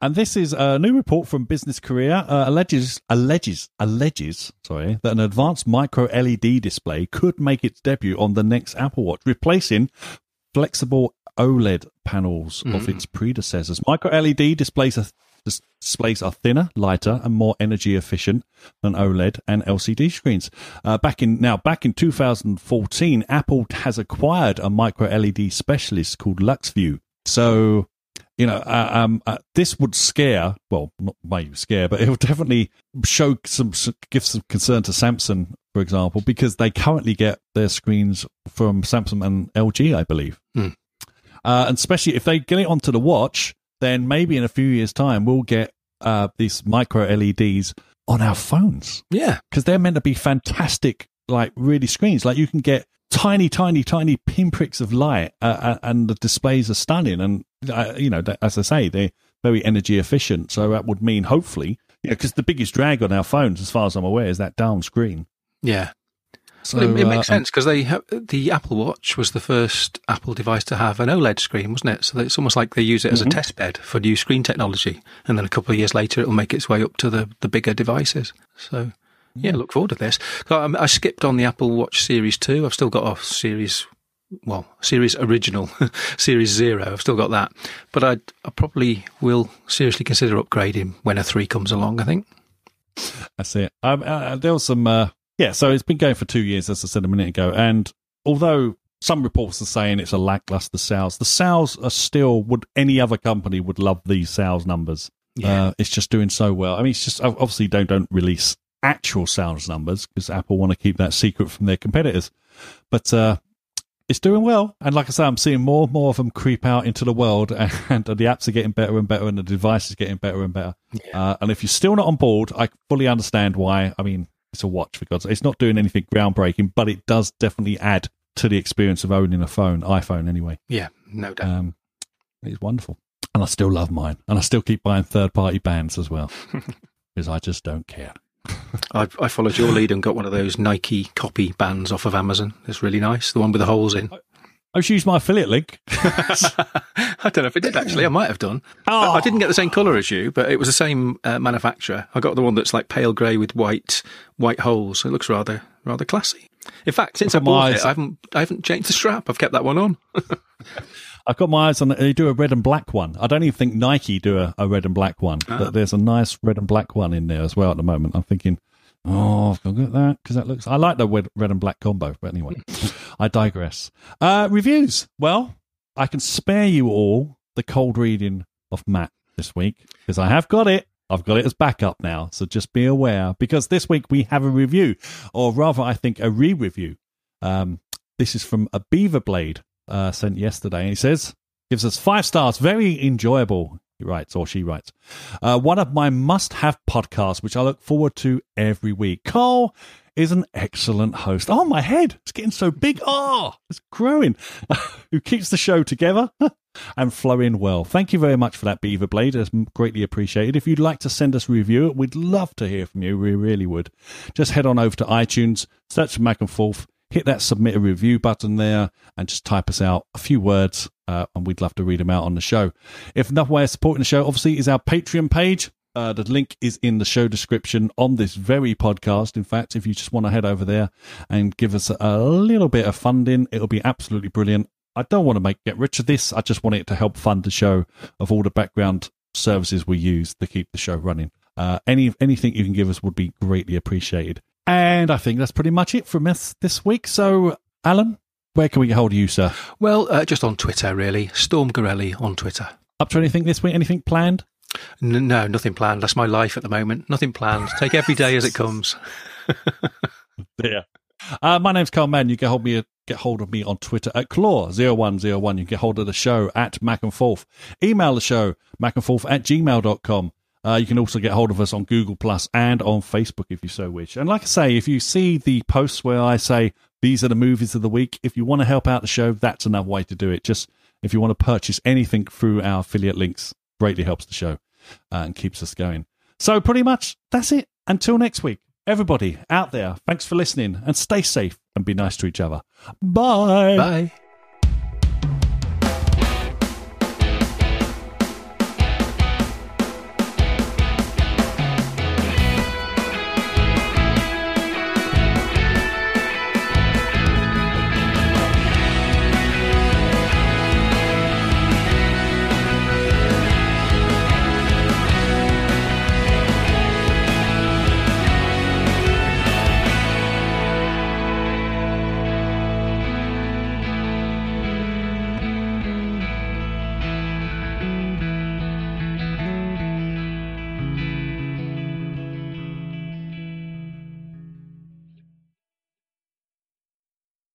And this is a new report from Business Korea uh, alleges alleges alleges sorry that an advanced micro LED display could make its debut on the next Apple Watch, replacing flexible OLED panels mm. of its predecessors. Micro LED displays are displays are thinner, lighter, and more energy efficient than OLED and LCD screens. Uh, back in now, back in 2014, Apple has acquired a micro LED specialist called LuxVue. So, you know, uh, um, uh, this would scare, well, not maybe scare, but it would definitely show some, give some concern to Samsung, for example, because they currently get their screens from Samsung and LG, I believe. Mm. and especially if they get it onto the watch, then maybe in a few years' time we'll get uh, these micro LEDs on our phones. Yeah, because they're meant to be fantastic, like really screens. Like you can get tiny, tiny, tiny pinpricks of light, uh, uh and the displays are stunning. And uh, you know, as I say, they're very energy efficient. So that would mean hopefully, yeah, because the biggest drag on our phones, as far as I'm aware, is that down screen. Yeah, so, well, it, it, makes uh, sense because they ha- the Apple Watch was the first Apple device to have an OLED screen, wasn't it? So it's almost like they use it as mm-hmm. a test bed for new screen technology, and then a couple of years later, it'll make its way up to the the bigger devices. So yeah, look forward to this. I, I skipped on the Apple Watch Series Two. I've still got a Series well, Series Original, (laughs) Series Zero. I've still got that, but I, I probably will seriously consider upgrading when a three comes along. I think. That's it. Um, uh, there was some uh, yeah, so it's been going for two years, as I said a minute ago. And although some reports are saying it's a lackluster sales, the sales are still, would any other company would love these sales numbers. Yeah. Uh, it's just doing so well. I mean, it's just obviously don't don't release actual sales numbers because Apple want to keep that secret from their competitors. But uh, it's doing well, and like I say, I'm seeing more and more of them creep out into the world, and, (laughs) and the apps are getting better and better, and the device is getting better and better. Yeah. Uh, and if you're still not on board, I fully understand why. I mean, it's a watch for God's sake. It's not doing anything groundbreaking, but it does definitely add to the experience of owning a phone, iPhone anyway. Yeah, no doubt. Um, it's wonderful. And I still love mine. And I still keep buying third party bands as well (laughs) because I just don't care. I, I, followed your lead and got one of those Nike copy bands off of Amazon. It's really nice. The one with the holes in. I just used my affiliate link. (laughs) (laughs) I don't know if it did actually. I might have done. Oh. I didn't get the same colour as you, but it was the same uh, manufacturer. I got the one that's like pale grey with white white holes. It looks rather rather classy. In fact, since I bought it, I haven't I haven't changed the strap. I've kept that one on. (laughs) I've got my eyes on. They do a red and black one. I don't even think Nike do a, a red and black one, ah. but there's a nice red and black one in there as well at the moment. I'm thinking, Oh, I've got to get that because that looks. I like the red, red and black combo, but anyway, (laughs) I digress. Uh, reviews. Well, I can spare you all the cold reading of Matt this week because I have got it. I've got it as backup now, so just be aware because this week we have a review, or rather, I think a re-review. Um, this is from a Beaver Blade uh, sent yesterday, and he says gives us five stars, very enjoyable. He writes, or she writes, uh, one of my must have podcasts, which I look forward to every week. Carl is an excellent host. Oh, my head, it's getting so big. Oh, it's growing. (laughs) Who keeps the show together (laughs) and flowing well. Thank you very much for that, Beaver Blade. It's greatly appreciated. If you'd like to send us a review, we'd love to hear from you. We really would. Just head on over to iTunes, search for Mac and Forth, hit that submit a review button there and just type us out a few words uh, and we'd love to read them out on the show. If another way of supporting the show, obviously, is our Patreon page. Uh, the link is in the show description on this very podcast. In fact, if you just want to head over there and give us a little bit of funding, it'll be absolutely brilliant. I don't want to make get rich of this. I just want it to help fund the show of all the background services we use to keep the show running. Uh, any anything you can give us would be greatly appreciated. And I think that's pretty much it from us this week. So, Alan, where can we get hold of you, sir? Well, uh, just on Twitter, really. Storm Gorelli on Twitter. Up to anything this week? Anything planned? N- no, nothing planned. That's my life at the moment. Nothing planned. Take every day as it comes. (laughs) yeah. Uh, my name's Carl Mann. You can hold me get hold of me on Twitter at claw0101. You can get hold of the show at Mac and Forth. Email the show, macandforth at gmail.com. Uh, you can also get hold of us on Google Plus and on Facebook if you so wish. And like I say, if you see the posts where I say these are the movies of the week, if you want to help out the show, that's another way to do it. Just if you want to purchase anything through our affiliate links, greatly helps the show uh, and keeps us going. So pretty much that's it. Until next week, everybody out there, thanks for listening and stay safe and be nice to each other. Bye. Bye.